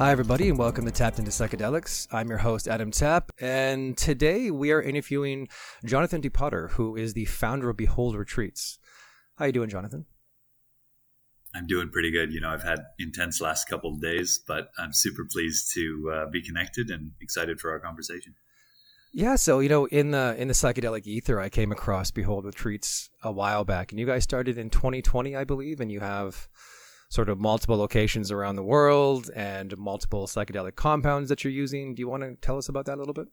Hi, everybody, and welcome to Tapped into Psychedelics. I'm your host, Adam Tapp, and today we are interviewing Johnathon De Potter, who is the founder of Behold Retreats. How you doing, Johnathon? I'm doing pretty good. You know, I've had intense last couple of days, but I'm super pleased to uh, be connected and excited for our conversation. Yeah, so you know, in the in the psychedelic ether, I came across Behold Retreats a while back, and you guys started in 2020, I believe, and you have sort of multiple locations around the world and multiple psychedelic compounds that you're using. Do you want to tell us about that a little bit?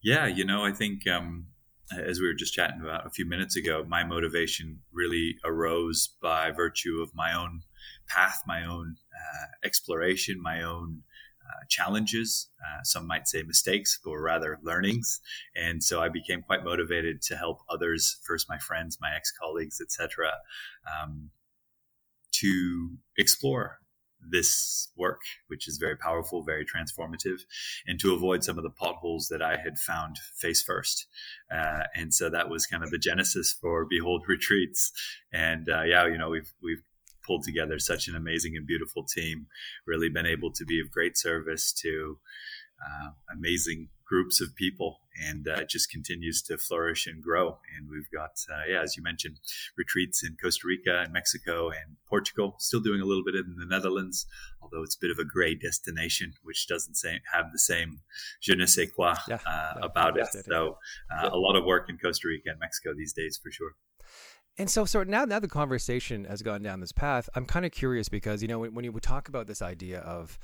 Yeah, you know, I think um, as we were just chatting about a few minutes ago, my motivation really arose by virtue of my own path, my own uh, exploration, my own uh, challenges. Uh, some might say mistakes, but rather learnings. And so I became quite motivated to help others, first my friends, my ex colleagues, etc., um, to explore this work, which is very powerful, very transformative, and to avoid some of the potholes that I had found face first. Uh, and so that was kind of the genesis for Behold Retreats. And uh, yeah, you know, we've we've pulled together such an amazing and beautiful team. Really been able to be of great service to uh, amazing groups of people and uh, it just continues to flourish and grow. And we've got, uh, yeah, as you mentioned, retreats in Costa Rica and Mexico and Portugal. Still doing a little bit in the Netherlands, although it's a bit of a gray destination, which doesn't say, have the same je ne sais quoi yeah, uh, about it. So uh, a lot of work in Costa Rica and Mexico these days for sure. And so, so now, now the conversation has gone down this path. I'm kind of curious because you know when, when you would talk about this idea of,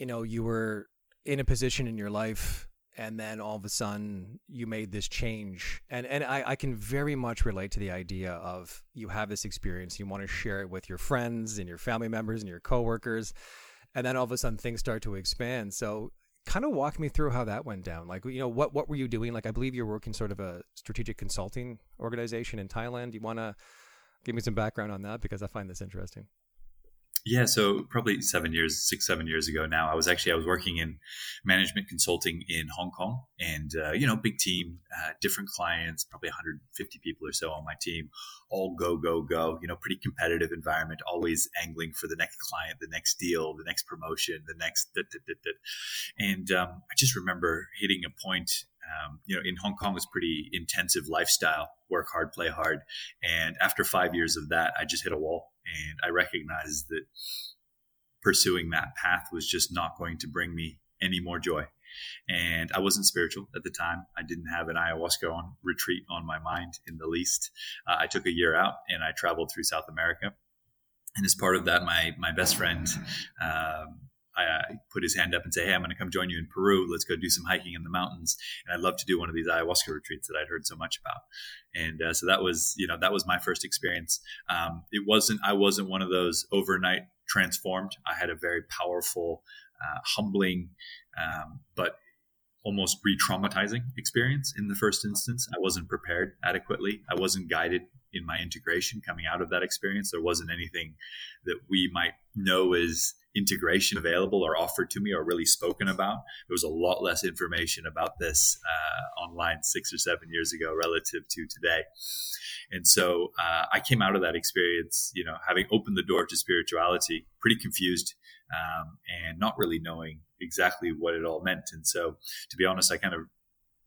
you know, you were in a position in your life and then all of a sudden you made this change. And and I, I can very much relate to the idea of you have this experience you want to share it with your friends and your family members and your coworkers and then all of a sudden things start to expand. So kind of walk me through how that went down. Like you know what what were you doing? Like i believe you're working sort of a strategic consulting organization in thailand. You want to give me some background on that? Because i find this interesting yeah, so probably seven years, six, seven years ago now, I was actually I was working in management consulting in Hong Kong, and uh, you know, big team, uh, different clients, probably 150 people or so on my team, all go, go, go. You know, pretty competitive environment, always angling for the next client, the next deal, the next promotion, the next, and um, I just remember hitting a point um, you know, in Hong Kong, it's pretty intensive lifestyle, work hard, play hard. And after five years of that, I just hit a wall and I recognized that pursuing that path was just not going to bring me any more joy. And I wasn't spiritual at the time. I didn't have an ayahuasca on retreat on my mind in the least. Uh, I took a year out and I traveled through South America. And as part of that, my my best friend um, I put his hand up and say, "Hey, I'm going to come join you in Peru. Let's go do some hiking in the mountains." And I'd love to do one of these ayahuasca retreats that I'd heard so much about. And uh, so that was, you know, that was my first experience. Um, it wasn't, I wasn't one of those overnight transformed. I had a very powerful, uh, humbling, um, but almost re-traumatizing experience in the first instance. I wasn't prepared adequately. I wasn't guided in my integration coming out of that experience. There wasn't anything that we might know as integration available or offered to me or really spoken about. There was a lot less information about this uh, online six or seven years ago relative to today. And so uh, I came out of that experience, you know, having opened the door to spirituality, pretty confused um, and not really knowing exactly what it all meant. And so, to be honest, I kind of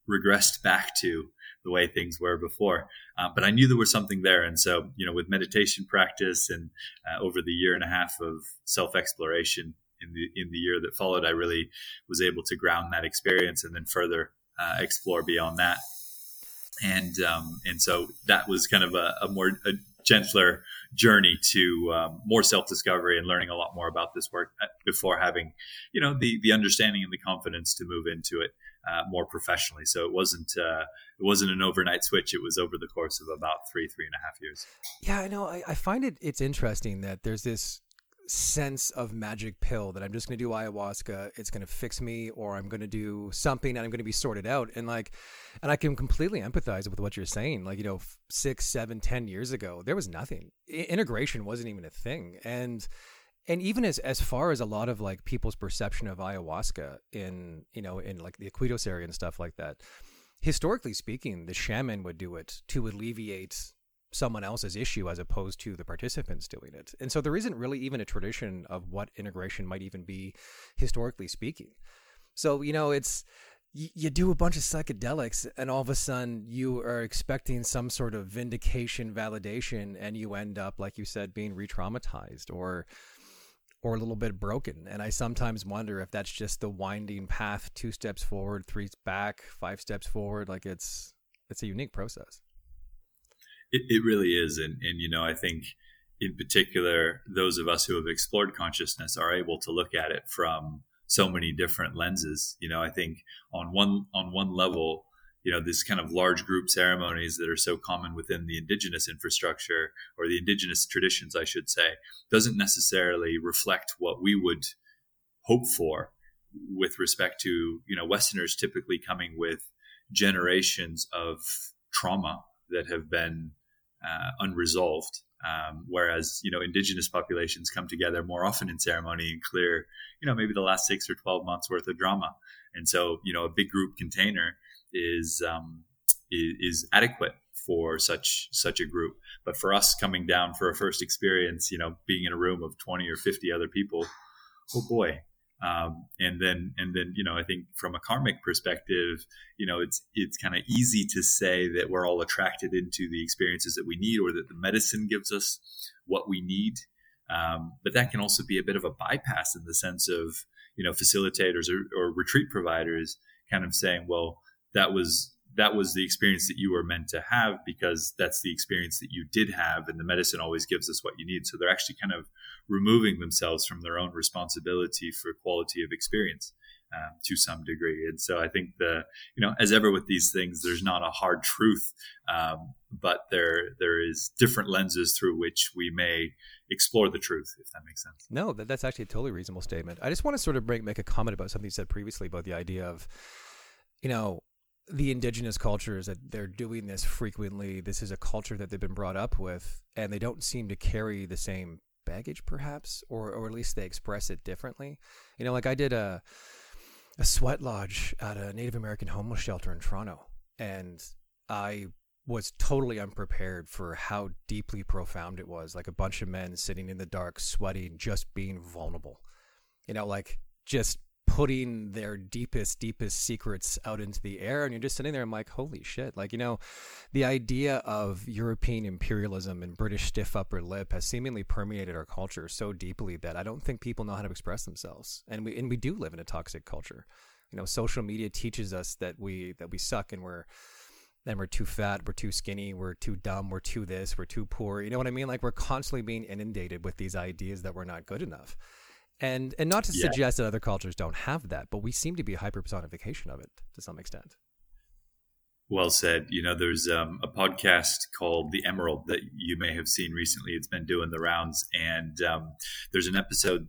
regressed back to the way things were before. Uh, but I knew there was something there. And so, you know, with meditation practice and uh, over the year and a half of self exploration in the, in the year that followed, I really was able to ground that experience and then further uh, explore beyond that. And, um, and so that was kind of a, a more a gentler journey to um, more self discovery and learning a lot more about this work uh, before having, you know, the, the understanding and the confidence to move into it uh, more professionally. So it wasn't uh, it wasn't an overnight switch. It was over the course of about three three and a half years. Yeah, I know. I, I find it it's interesting that there's this sense of magic pill that I'm just going to do ayahuasca. It's going to fix me, or I'm going to do something and I'm going to be sorted out. And like, and I can completely empathize with what you're saying. Like, you know, six, seven, ten years ago, there was nothing. I- integration wasn't even a thing. And and even as as far as a lot of like people's perception of ayahuasca in you know in like the Iquitos area and stuff like that historically speaking the shaman would do it to alleviate someone else's issue as opposed to the participants doing it. And so there isn't really even a tradition of what integration might even be historically speaking. So, you know, it's you do a bunch of psychedelics and all of a sudden you are expecting some sort of vindication validation and you end up like you said being re-traumatized or or a little bit broken. And i sometimes wonder if that's just the winding path two steps forward three back five steps forward like it's it's a unique process. It, it really is. And and you know i think in particular those of us who have explored consciousness are able to look at it from so many different lenses. You know, I think on one on one level, you know, these kind of large group ceremonies that are so common within the indigenous infrastructure or the indigenous traditions, I should say, doesn't necessarily reflect what we would hope for with respect to you know Westerners typically coming with generations of trauma that have been uh, unresolved um, whereas, you know, indigenous populations come together more often in ceremony and clear, you know, maybe the last six or 12 months worth of drama. And so, you know, a big group container is, um, is, is adequate for such, such a group. But for us coming down for a first experience, you know, being in a room of 20 or 50 other people, oh boy, um, and then, and then, you know, I think from a karmic perspective, you know, it's it's kind of easy to say that we're all attracted into the experiences that we need, or that the medicine gives us what we need. Um, but that can also be a bit of a bypass in the sense of, you know, facilitators or, or retreat providers kind of saying, well, that was that was the experience that you were meant to have because that's the experience that you did have and the medicine always gives us what you need. So they're actually kind of removing themselves from their own responsibility for quality of experience um, to some degree. And so i think the you know as ever with these things there's not a hard truth um, but there there is different lenses through which we may explore the truth if that makes sense. No that, that's actually a totally reasonable statement. I just want to sort of make a comment about something you said previously about the idea of you know the indigenous cultures that they're doing this frequently. This is a culture that they've been brought up with, and they don't seem to carry the same baggage, perhaps, or or at least they express it differently. You know, like I did a a sweat lodge at a Native American homeless shelter in Toronto, and I was totally unprepared for how deeply profound it was. Like a bunch of men sitting in the dark, sweating, just being vulnerable. You know, like just putting their deepest, deepest secrets out into the air. And you're just sitting there, I'm like, holy shit. Like, you know, the idea of European imperialism and British stiff upper lip has seemingly permeated our culture so deeply that I don't think people know how to express themselves. And we, and we do live in a toxic culture. You know, social media teaches us that we, that we suck and we're, and we're too fat, we're too skinny, we're too dumb, we're too this, we're too poor. You know what I mean? Like we're constantly being inundated with these ideas that we're not good enough and and not to yeah. suggest that other cultures don't have that, but we seem to be a hyper personification of it to some extent. Well said. You know, there's um, a podcast called The Emerald that you may have seen recently. It's been doing the rounds, and um, there's an episode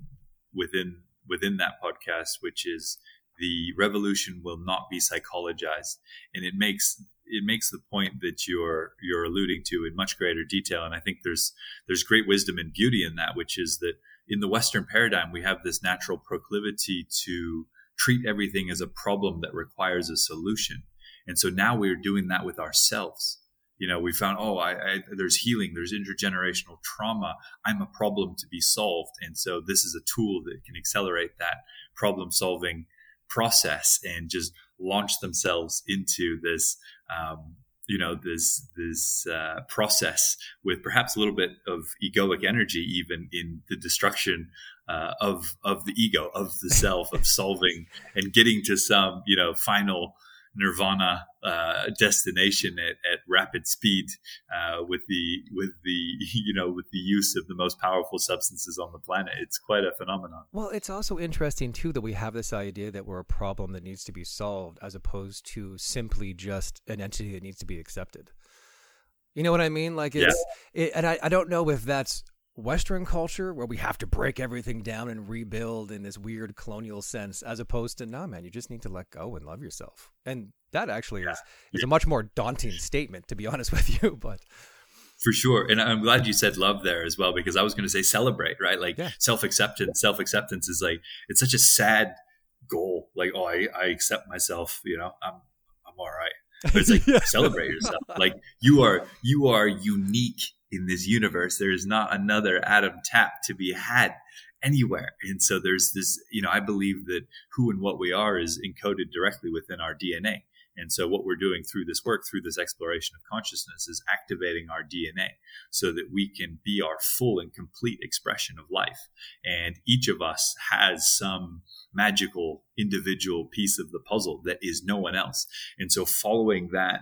within within that podcast which is the revolution will not be psychologized, and it makes it makes the point that you're you're alluding to in much greater detail. And I think there's there's great wisdom and beauty in that, which is that in the Western paradigm, we have this natural proclivity to treat everything as a problem that requires a solution. And so now we're doing that with ourselves. You know, we found, oh, I, I, there's healing, there's intergenerational trauma. I'm a problem to be solved. And so this is a tool that can accelerate that problem solving process and just launch themselves into this um, you know this this uh, process with perhaps a little bit of egoic energy even in the destruction uh, of of the ego of the self of solving and getting to some you know final nirvana uh, destination at, at, rapid speed uh, with the with the you know with the use of the most powerful substances on the planet. It's quite a phenomenon. Well, it's also interesting too that we have this idea that we're a problem that needs to be solved, as opposed to simply just an entity that needs to be accepted. You know what I mean? Like it's, yeah. it, and I, I don't know if that's Western culture where we have to break everything down and rebuild in this weird colonial sense, as opposed to, nah, man, you just need to let go and love yourself. And that actually yeah. is, is a much more daunting statement, to be honest with you. But for sure. And I'm glad you said love there as well, because I was going to say celebrate, right? Like yeah. self acceptance. Self acceptance is like, it's such a sad goal. Like, oh, I, I accept myself, you know, I'm, I'm all right. But it's like yeah. celebrate yourself. Like you are you are unique in this universe. There is not another Adam Tap to be had anywhere. And so there's this, you know, I believe that who and what we are is encoded directly within our DNA. And so, what we're doing through this work, through this exploration of consciousness, is activating our DNA so that we can be our full and complete expression of life. And each of us has some magical individual piece of the puzzle that is no one else. And so, following that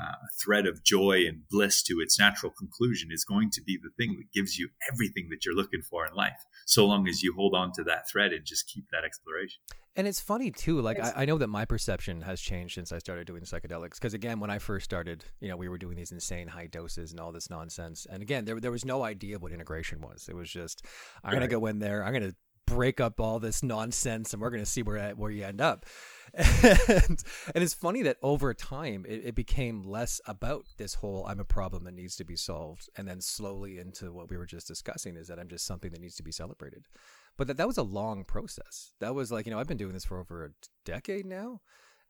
uh, thread of joy and bliss to its natural conclusion is going to be the thing that gives you everything that you're looking for in life so long as you hold on to that thread and just keep that exploration. And it's funny too like I, I, know that my perception has changed since i started doing psychedelics because again when i first started you know we were doing these insane high doses and all this nonsense and again there, there was no idea what integration was. It was just i'm right. going to go in there i'm going to break up all this nonsense and we're going to see where where you end up and, and it's funny that over time it, it, became less about this whole i'm a problem that needs to be solved and then slowly into what we were just discussing is that i'm just something that needs to be celebrated. But that, that was a long process. That was like you know i've been doing this for over a decade now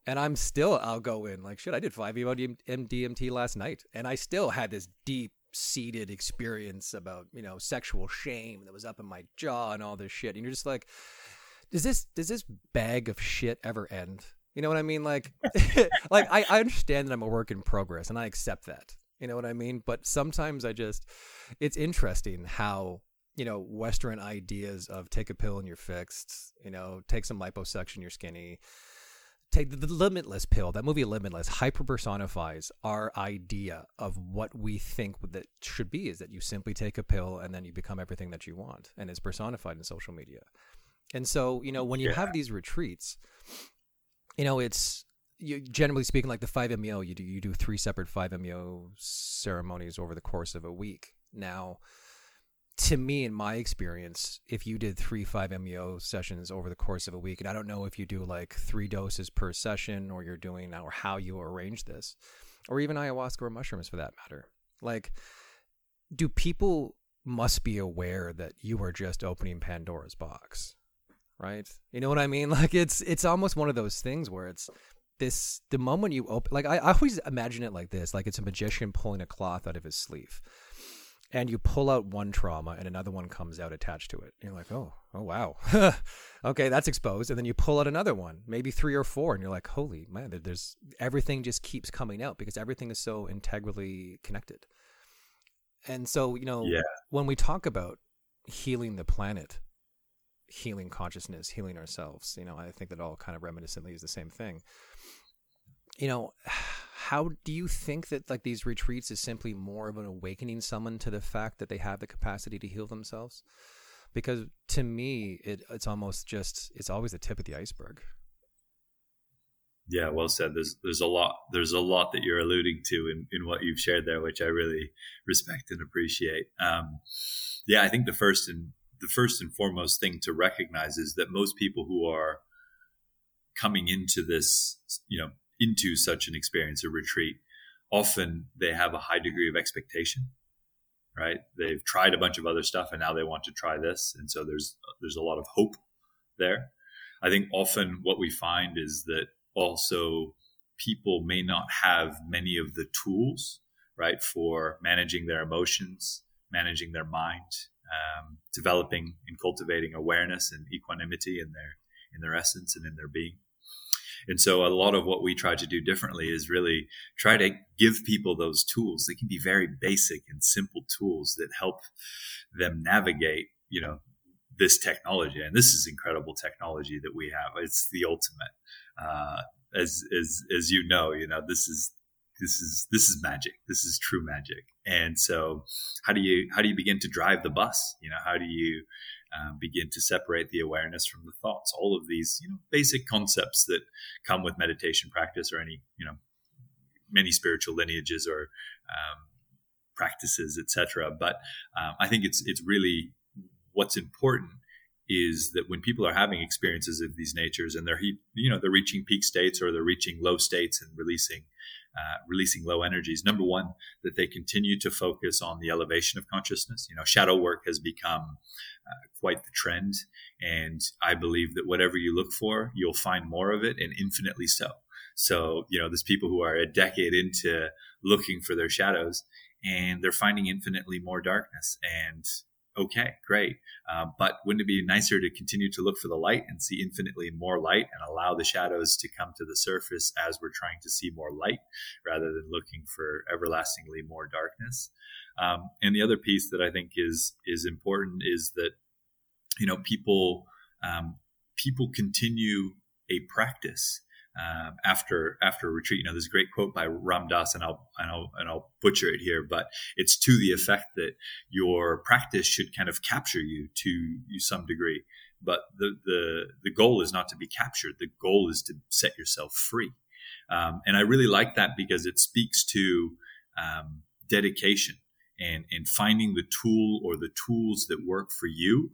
and i'm still i'll go in like shit i did 5 DMT last night and i still had this deep seated experience about you know sexual shame that was up in my jaw and all this shit and you're just like does this does this bag of shit ever end? You know what i mean? Like like I, I understand that i'm a work in progress and i accept that. You know what i mean? But sometimes i just it's interesting how you know western ideas of take a pill and you're fixed you know take some liposuction you're skinny. Take the, the limitless pill that movie limitless hyper personifies our idea of what we think that should be is that you simply take a pill and then you become everything that you want and it's personified in social media and so you know when you yeah. have these retreats you know it's you, generally speaking like the 5meo you do you do three separate 5meo ceremonies over the course of a week now to me, in my experience, if you did three 5-MeO sessions over the course of a week, and I don't know if you do like three doses per session or you're doing now or how you arrange this, or even ayahuasca or mushrooms for that matter. Like, do people must be aware that you are just opening Pandora's box, right? You know what I mean? Like, it's it's almost one of those things where it's this the moment you open. Like, I, I always imagine it like this: like it's a magician pulling a cloth out of his sleeve and you pull out one trauma and another one comes out attached to it. You're like, oh, oh wow, okay, that's exposed. And then you pull out another one, maybe three or four, and you're like, holy man, there's everything just keeps coming out because everything is so integrally connected. And so, you know, yeah. when we talk about healing the planet, healing consciousness, healing ourselves, you know, I think that all kind of reminiscently is the same thing. You know how do you think that like these retreats is simply more of an awakening someone to the fact that they have the capacity to heal themselves? Because to me, it, it's almost just it's always the tip of the iceberg. Yeah, well said. There's there's a lot there's a lot that you're alluding to in, in what you've shared there, which I really respect and appreciate. Um, yeah, I think the first and the first and foremost thing to recognize is that most people who are coming into this, you know, into such an experience, a retreat, often they have a high degree of expectation, right? They've tried a bunch of other stuff and now they want to try this. And so there's, there's a lot of hope there. I think often what we find is that also people may not have many of the tools, right, for managing their emotions, managing their mind, um, developing and cultivating awareness and equanimity in their in their essence and in their being. And so a lot of what we try to do differently is really try to give people those tools. They can be very basic and simple tools that help them navigate, you know, this technology. And this is incredible technology that we have. It's the ultimate. Uh, as, as, as you know, you know, this is, this is, this is magic. This is true magic. And so how do you, how do you begin to drive the bus? You know, how do you, um, begin to separate the awareness from the thoughts. All of these, you know, basic concepts that come with meditation practice or any, you know, many spiritual lineages or um, practices, etc. But um, I think it's it's really what's important is that when people are having experiences of these natures and they're you know they're reaching peak states or they're reaching low states and releasing uh, releasing low energies number one that they continue to focus on the elevation of consciousness you know shadow work has become uh, quite the trend and i believe that whatever you look for you'll find more of it and infinitely so So, you know, there's people who are a decade into looking for their shadows and they're finding infinitely more darkness. And okay, great. Uh, but wouldn't it be nicer to continue to look for the light and see infinitely more light and allow the shadows to come to the surface as we're trying to see more light rather than looking for everlastingly more darkness? Um, and the other piece that I think is is important is that you know people um, people continue a practice uh, after after a retreat. You know, there's a great quote by Ram Dass, and I'll, and I'll and I'll butcher it here, but it's to the effect that your practice should kind of capture you to you some degree. But the the the goal is not to be captured. The goal is to set yourself free. Um, and I really like that because it speaks to um, dedication and and finding the tool or the tools that work for you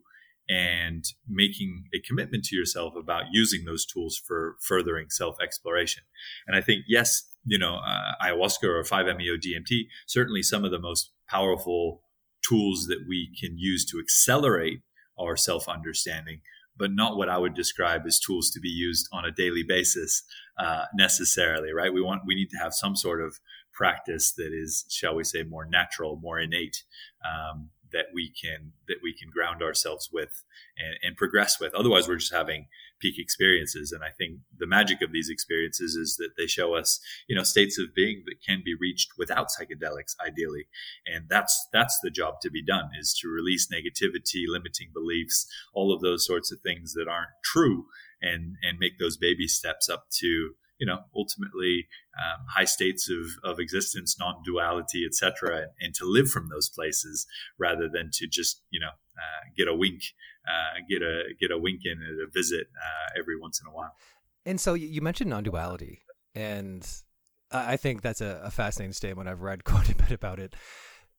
and making a commitment to yourself about using those tools for furthering self exploration. And I think, yes, you know, uh, ayahuasca or 5-MeO DMT, certainly some of the most powerful tools that we can use to accelerate our self understanding, but not what I would describe as tools to be used on a daily basis uh, necessarily, right? We want, we need to have some sort of practice that is, shall we say, more natural, more innate, um, that we can that we can ground ourselves with and, and, progress with. Otherwise, we're just having peak experiences. And I think the magic of these experiences is that they show us, you know, states of being that can be reached without psychedelics, ideally. And that's that's the job to be done: is to release negativity, limiting beliefs, all of those sorts of things that aren't true, and and make those baby steps up to you know, ultimately um, high states of, of existence, non-duality, etc., and, and, to live from those places rather than to just, you know, uh, get a wink, uh, get a get a wink in at a visit uh, every once in a while. And so you mentioned non-duality, and I think that's a, a fascinating statement. I've read quite a bit about it.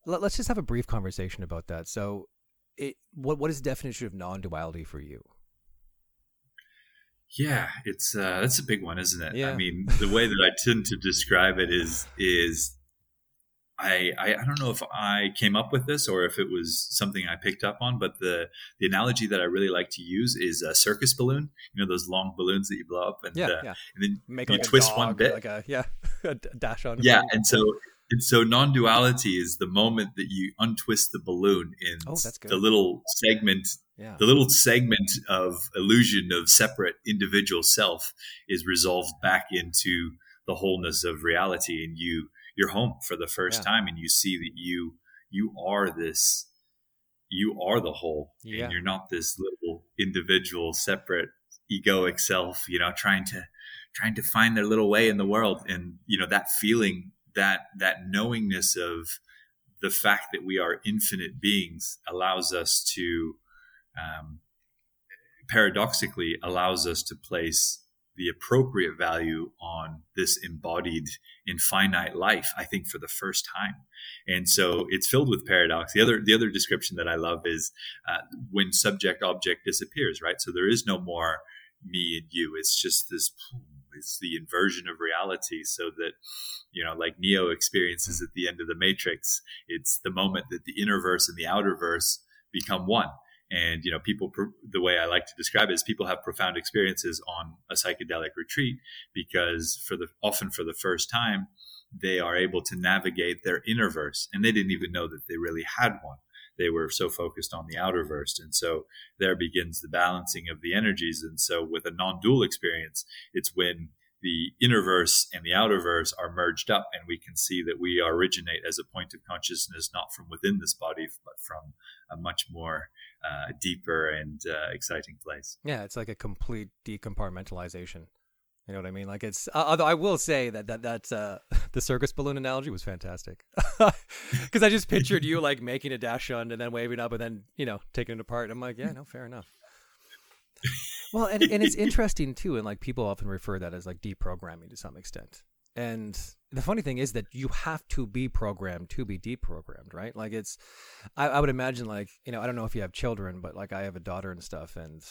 Let's just have a brief conversation about that. So, it, what what is the definition of non-duality for you? Yeah, it's uh, that's a big one, isn't it? Yeah. I mean, the way that I tend to describe it is is I, I, I don't know if I came up with this or if it was something I picked up on, but the the analogy that I really like to use is a circus balloon. You know those long balloons that you blow up and, yeah, uh, yeah. and then Make you like twist one bit, like a, yeah, a dash on. Yeah, and so and so non-duality is the moment that you untwist the balloon in oh, the little segment yeah. the little segment of illusion of separate individual self is resolved back into the wholeness of reality and you you're home for the first yeah. time and you see that you you are this you are the whole yeah. and you're not this little individual separate egoic self you know trying to trying to find their little way in the world and you know that feeling that that knowingness of the fact that we are infinite beings allows us to um, paradoxically allows us to place the appropriate value on this embodied infinite life i think for the first time. And so it's filled with paradox. The other the other description that i love is uh, when subject object disappears right? So there is no more me and you. It's just this it's the inversion of reality so that you know like neo experiences at the end of the matrix it's the moment that the inner verse and the outer verse become one and you know, people the way I like to describe it is people have profound experiences on a psychedelic retreat because for the often for the first time they are able to navigate their inner verse, and they didn't even know that they really had one. They were so focused on the outer verse, and so there begins the balancing of the energies. And so, with a non-dual experience, it's when the inner verse and the outer verse are merged up, and we can see that we originate as a point of consciousness, not from within this body, but from a much more uh, deeper and uh, exciting place. Yeah, it's like a complete decompartmentalization. You know what I mean? Like it's. Uh, although I will say that that that's uh, the circus balloon analogy was fantastic because I just pictured you like making a dash on and then waving up and then you know taking it apart. I'm like, yeah, no, fair enough. well, and and it's interesting too, and like people often refer that as like deprogramming to some extent. And the funny thing is that you have to be programmed to be deprogrammed, right? Like it's, I, I would imagine like, you know, I don't know if you have children, but like I have a daughter and stuff and,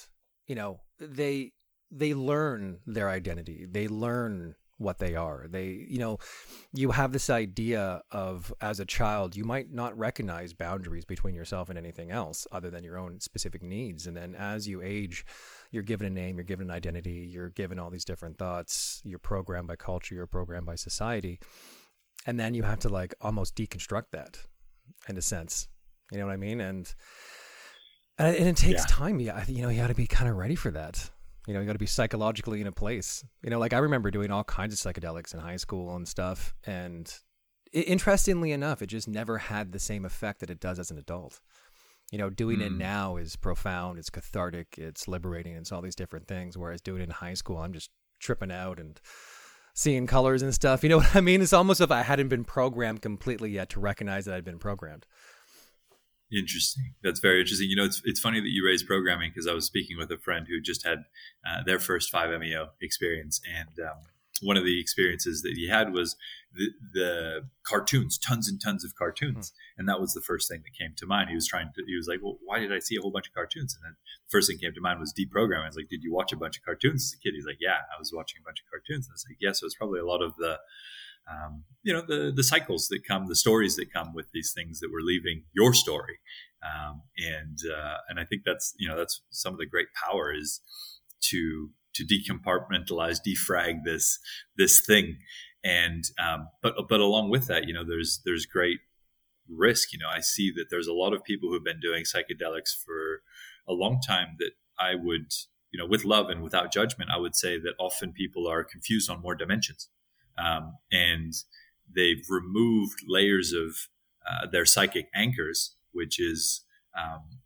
you know, they, they learn their identity. They learn what they are. They, you know, you have this idea of as a child, you might not recognize boundaries between yourself and anything else other than your own specific needs. And then as you age, you're given a name, you're given an identity, you're given all these different thoughts, you're programmed by culture, you're programmed by society. And then you have to like almost deconstruct that in a sense. You know what I mean? And and, it takes yeah. time. Yeah, you know, you got to be kind of ready for that. You know, you got to be psychologically in a place. You know, like I remember doing all kinds of psychedelics in high school and stuff. And it, interestingly enough, it just never had the same effect that it does as an adult. You know, doing mm. it hmm. now is profound, it's cathartic, it's liberating, it's all these different things. Whereas doing it in high school, I'm just tripping out and seeing colors and stuff. You know what I mean? It's almost as if I hadn't been programmed completely yet to recognize that I'd been programmed. Interesting. That's very interesting. You know, it's it's funny that you raised programming because I was speaking with a friend who just had uh, their first 5-MeO experience, and um, one of the experiences that he had was the, the cartoons, tons and tons of cartoons, mm-hmm. and that was the first thing that came to mind. He was trying to. He was like, "Well, why did I see a whole bunch of cartoons?" And then the first thing came to mind was deprogramming. I was like, "Did you watch a bunch of cartoons as a kid?" He's like, "Yeah, I was watching a bunch of cartoons." And I was like, "Yeah." So it's probably a lot of the um, you know the the cycles that come, the stories that come with these things that we're leaving your story, um, and uh, and I think that's you know that's some of the great power is to to decompartmentalize, defrag this this thing, and um, but but along with that, you know, there's there's great risk. You know, I see that there's a lot of people who've been doing psychedelics for a long time that I would you know with love and without judgment, I would say that often people are confused on more dimensions um, and they've removed layers of uh, their psychic anchors, which is um,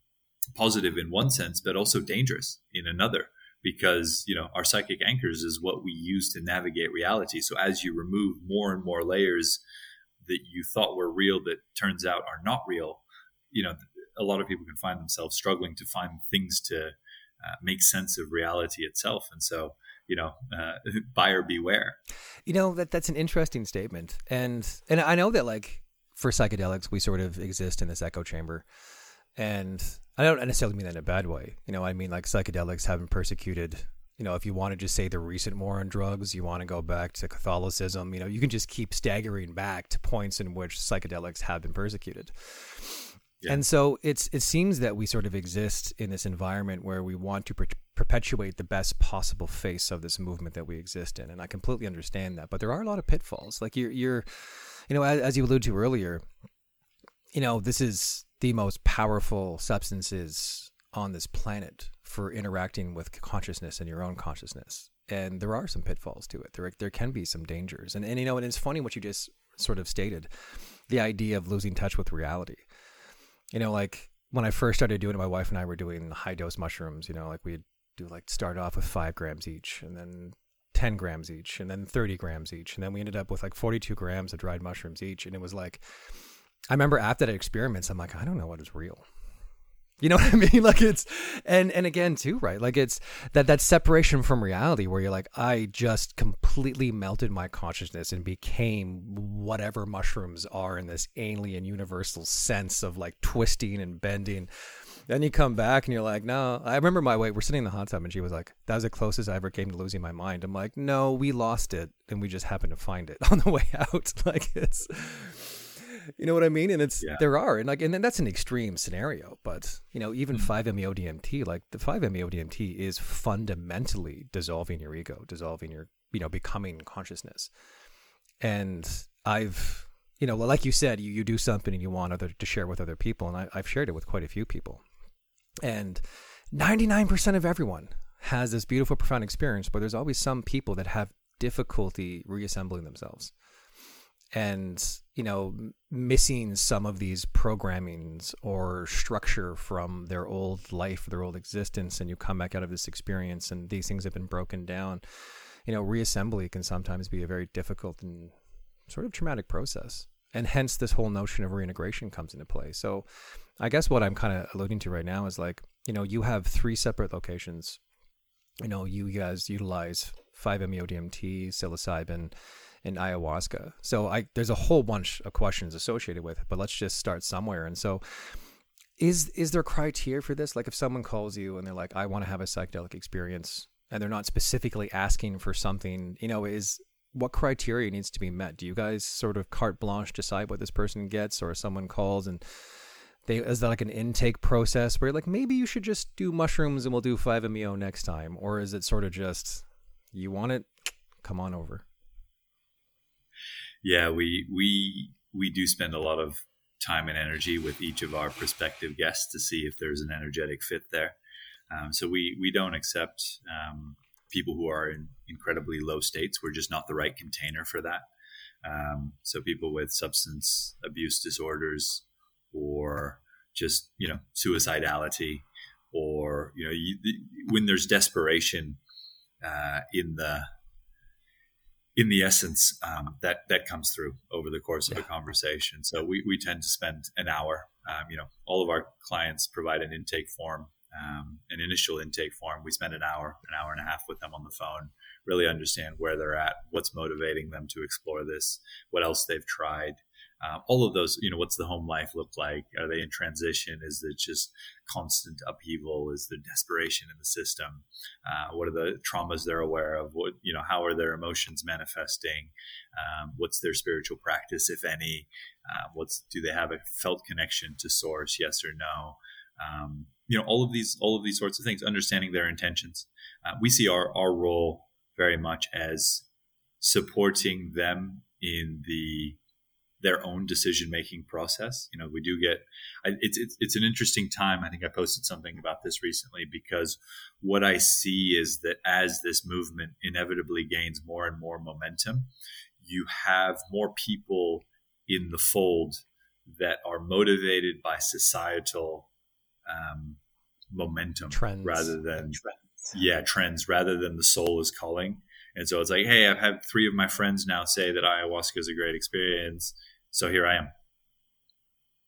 positive in one sense, but also dangerous in another. Because you know our psychic anchors is what we use to navigate reality. So as you remove more and more layers that you thought were real that turns out are not real, you know a lot of people can find themselves struggling to find things to uh, make sense of reality itself. And so you know, uh, buyer beware. You know that that's an interesting statement, and and I know that like for psychedelics, we sort of exist in this echo chamber, and I don't necessarily mean that in a bad way. You know, I mean like psychedelics have been persecuted. You know, if you want to just say the recent war on drugs, you want to go back to Catholicism. You know, you can just keep staggering back to points in which psychedelics have been persecuted. And so it's it seems that we sort of exist in this environment where we want to per- perpetuate the best possible face of this movement that we exist in, and I completely understand that. But there are a lot of pitfalls. Like you're, you're you know, as, as you alluded to earlier, you know, this is the most powerful substances on this planet for interacting with consciousness and your own consciousness. And there are some pitfalls to it. There, there can be some dangers. And, and you know, and it's funny what you just sort of stated the idea of losing touch with reality you know, like when I first started doing it, my wife and I were doing high dose mushrooms. You know, like we'd do like start off with five grams each, and then 10 grams each, and then 30 grams each, and then we ended up with like 42 grams of dried mushrooms each, and it was like, I remember after that experiments, I'm like, I don't know what is real. You know what I mean? Like it's and and again too, right? Like it's that that separation from reality where you're like, I just completely melted my consciousness and became whatever mushrooms are in this alien universal sense of like twisting and bending. Then you come back and you're like, no. I remember my way. We're sitting in the hot tub and she was like, that was the closest I ever came to losing my mind. I'm like, no, we lost it and we just happened to find it on the way out. Like it's you know what I mean? And it's yeah. there are, and like, and then that's an extreme scenario, but you know, even mm-hmm. five MEO DMT, like the five MEO DMT is fundamentally dissolving your ego, dissolving your, you know, becoming consciousness. And I've, you know, like you said, you, you do something and you want other to share with other people, and I, I've shared it with quite a few people, and ninety nine percent of everyone has this beautiful, profound experience, but there's always some people that have difficulty reassembling themselves and you know missing some of these programmings or structure from their old life their old existence and you come back out of this experience and these things have been broken down you know reassembly can sometimes be a very difficult and sort of traumatic process. And hence this whole notion of reintegration comes into play. So i guess what i'm kind of alluding to right now is like you know you have three separate locations. You know you guys utilize 5-meo dmt psilocybin in ayahuasca. So I there's a whole bunch of questions associated with it, but let's just start somewhere. And so is is there criteria for this? Like if someone calls you and they're like, I want to have a psychedelic experience and they're not specifically asking for something, you know, is what criteria needs to be met? Do you guys sort of carte blanche decide what this person gets, or someone calls and they is that like an intake process where like maybe you should just do mushrooms and we'll do 5-MeO next time, or is it sort of just you want it, come on over? Yeah, we we we do spend a lot of time and energy with each of our prospective guests to see if there's an energetic fit there. Um, so we we don't accept um, people who are in incredibly low states. We're just not the right container for that. Um, so people with substance abuse disorders or just you know suicidality or you know you, when there's desperation uh, in the in the essence um, that that comes through over the course of yeah. a conversation. So we, we tend to spend an hour. Um, you know, all of our clients provide an intake form, um, an initial intake form. We spend an hour, an hour and a half with them on the phone, really understand where they're at, what's motivating them to explore this, what else they've tried, um, all of those, you know, what's the home life look like? Are they in transition? Is it just constant upheaval? Is there desperation in the system? Uh, what are the traumas they're aware of? What, you know, how are their emotions manifesting? Um, what's their spiritual practice, if any? Uh, what's, do they have a felt connection to source? Yes or no? Um, you know, all of these, all of these sorts of things, understanding their intentions. Uh, we see our, our role very much as supporting them in the their own decision making process. You know, we do get it's, it's it's an interesting time. I think I posted something about this recently because what I see is that as this movement inevitably gains more and more momentum, you have more people in the fold that are motivated by societal um, momentum trends. rather than trends. yeah trends rather than the soul is calling and so it's like, hey, I've had three of my friends now say that ayahuasca is a great experience. So here I am.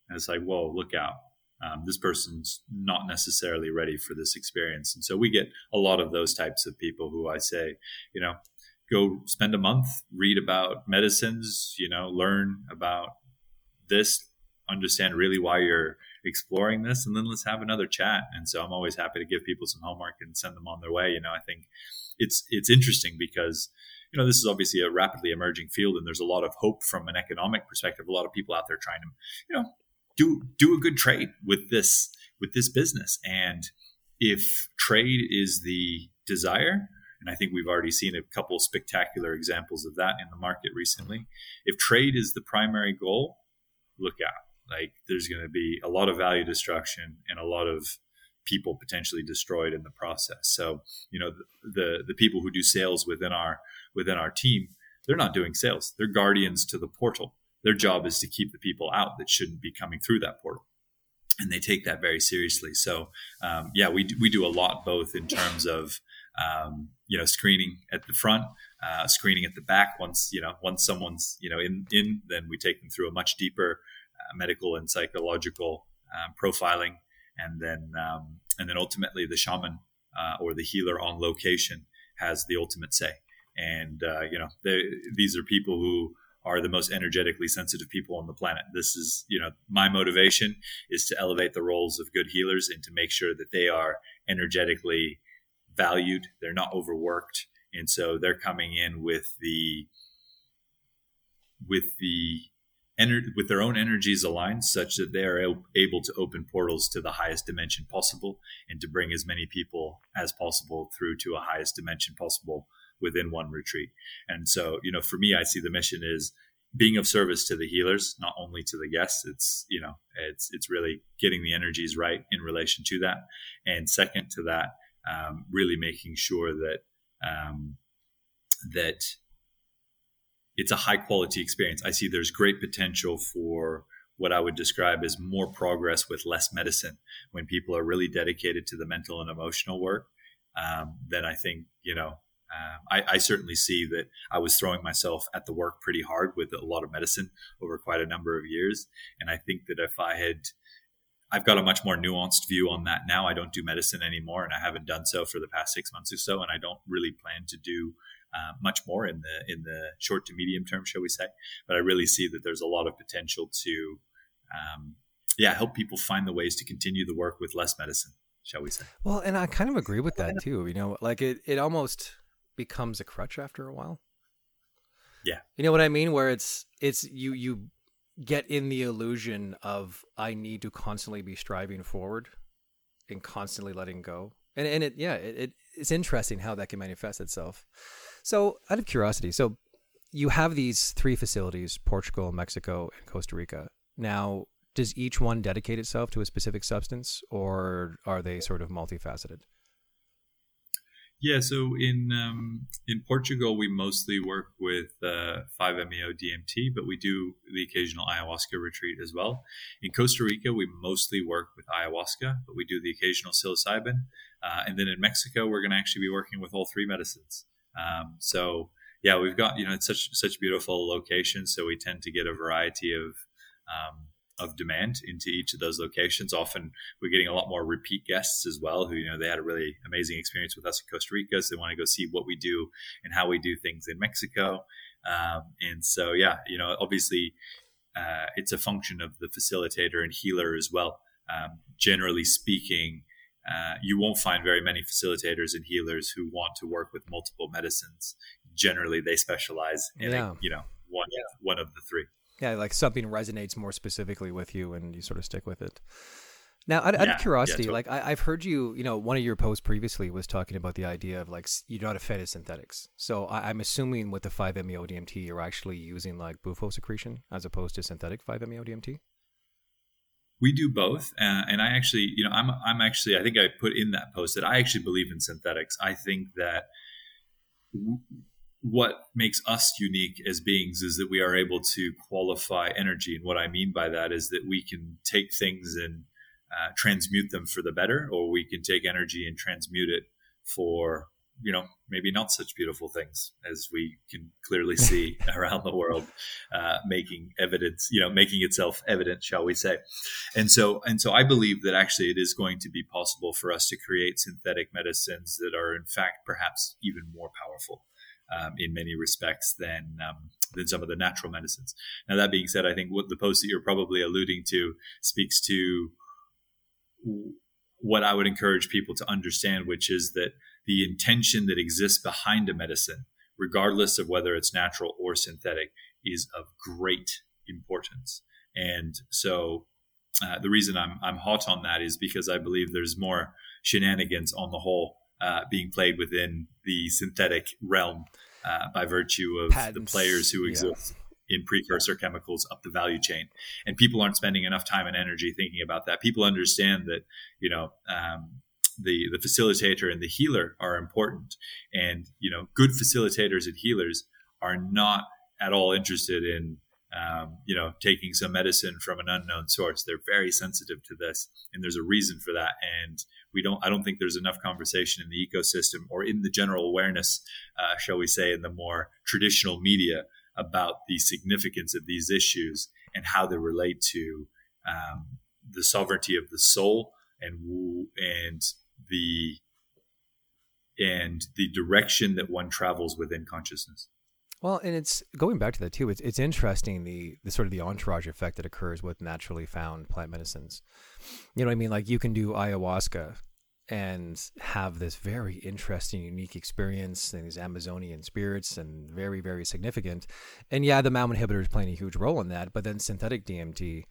And it's like, whoa, look out. Um, this person's not necessarily ready for this experience. And so we get a lot of those types of people who I say, you know, go spend a month, read about medicines, you know, learn about this, understand really why you're exploring this, and then let's have another chat. And so I'm always happy to give people some homework and send them on their way. You know, I think it's it's interesting because you know this is obviously a rapidly emerging field, and there's a lot of hope from an economic perspective. A lot of people out there trying to you know do do a good trade with this with this business, and if trade is the desire, and I think we've already seen a couple spectacular examples of that in the market recently. If trade is the primary goal, look out. Like there's going to be a lot of value destruction and a lot of people potentially destroyed in the process. So, you know, the, the, the people who do sales within our within our team, they're not doing sales. They're guardians to the portal. Their job is to keep the people out that shouldn't be coming through that portal. And they take that very seriously. So, um, yeah, we we do a lot both in terms of um, you know screening at the front, uh, screening at the back. Once you know once someone's you know in in, then we take them through a much deeper uh, medical and psychological um, profiling and then um, and then ultimately the shaman uh, or the healer on location has the ultimate say. And uh, you know, these are people who are the most energetically sensitive people on the planet. This is, you know, my motivation is to elevate the roles of good healers and to make sure that they are energetically valued. They're not overworked, and so they're coming in with the with the ener- with their own energies aligned such that they are able to open portals to the highest dimension possible and to bring as many people as possible through to a highest dimension possible within one retreat. And so, you know, for me, I see the mission is being of service to the healers, not only to the guests. It's, you know, it's, it's really getting the energies right in relation to that. And second to that, um, really making sure that, um, that it's a high quality experience. I see there's great potential for what I would describe as more progress with less medicine when people are really dedicated to the mental and emotional work. Um, then I think, you know, um, I, I, certainly see that I was throwing myself at the work pretty hard with a lot of medicine over quite a number of years. And I think that if I had, I've got a much more nuanced view on that now. I don't do medicine anymore, and I haven't done so for the past six months or so. And I don't really plan to do uh, much more in the in the short to medium term, shall we say? But I really see that there's a lot of potential to, um, yeah, help people find the ways to continue the work with less medicine, shall we say? Well, and I kind of agree with that too. You know, like it it almost becomes a crutch after a while. Yeah. You know what I mean? Where it's it's you you get in the illusion of I need to constantly be striving forward and constantly letting go. And and it yeah, it, it it's interesting how that can manifest itself. So out of curiosity, so you have these three facilities, Portugal, Mexico, and Costa Rica. Now, does each one dedicate itself to a specific substance or are they sort of multifaceted? Yeah, so in um, in Portugal, we mostly work with uh, 5-MeO DMT, but we do the occasional ayahuasca retreat as well. In Costa Rica, we mostly work with ayahuasca, but we do the occasional psilocybin. Uh, and then in Mexico, we're going to actually be working with all three medicines. Um, so yeah, we've got you know it's such such beautiful locations, so we tend to get a variety of um, of demand into each of those locations. Often we're getting a lot more repeat guests as well who, you know, they had a really amazing experience with us in Costa Rica. So they want to go see what we do and how we do things in Mexico. Um, and so, yeah, you know, obviously uh, it's a function of the facilitator and healer as well. Um, generally speaking, uh, you won't find very many facilitators and healers who want to work with multiple medicines. Generally, they specialize in, yeah. a, you know, one, yeah. one of the three yeah, like something resonates more specifically with you, and you sort of stick with it. Now, out, yeah, out of curiosity, yeah, totally. like I, have heard you, you know, one of your posts previously was talking about the idea of like you're not a fan of synthetics. So I, am assuming with the 5-MeO DMT, you're actually using like bufo secretion as opposed to synthetic 5-MeO DMT. We do both, uh, and I actually, you know, I'm I'm actually, I think I put in that post that I actually believe in synthetics. I think that w- what makes us unique as beings is that we are able to qualify energy. And what I mean by that is that we can take things and uh, transmute them for the better, or we can take energy and transmute it for, you know, maybe not such beautiful things as we can clearly see around the world, uh, making evidence, you know, making itself evident, shall we say. And so, and so I believe that actually it is going to be possible for us to create synthetic medicines that are in fact perhaps even more powerful um, in many respects than um, than some of the natural medicines. Now, that being said, I think what the post that you're probably alluding to speaks to what I would encourage people to understand, which is that the intention that exists behind a medicine, regardless of whether it's natural or synthetic, is of great importance. And so, uh, the reason I'm I'm hot on that is because I believe there's more shenanigans on the whole uh, being played within the synthetic realm uh, by virtue of Patents. the players who exist yeah. in precursor chemicals up the value chain. And people aren't spending enough time and energy thinking about that. People understand that, you know, um, the, the facilitator and the healer are important. And, you know, good facilitators and healers are not at all interested in um, you know, taking some medicine from an unknown source. They're very sensitive to this, and there's a reason for that. And we don't. I don't think there's enough conversation in the ecosystem or in the general awareness, uh, shall we say, in the more traditional media about the significance of these issues and how they relate to um, the sovereignty of the soul and and the and the direction that one travels within consciousness. Well, and it's going back to that too. It's it's interesting the the sort of the entourage effect that occurs with naturally found plant medicines. You know what I mean? Like you can do ayahuasca and have this very interesting, unique experience and these Amazonian spirits and very, very significant. And yeah, the MAO inhibitor is playing a huge role in that, but then synthetic DMT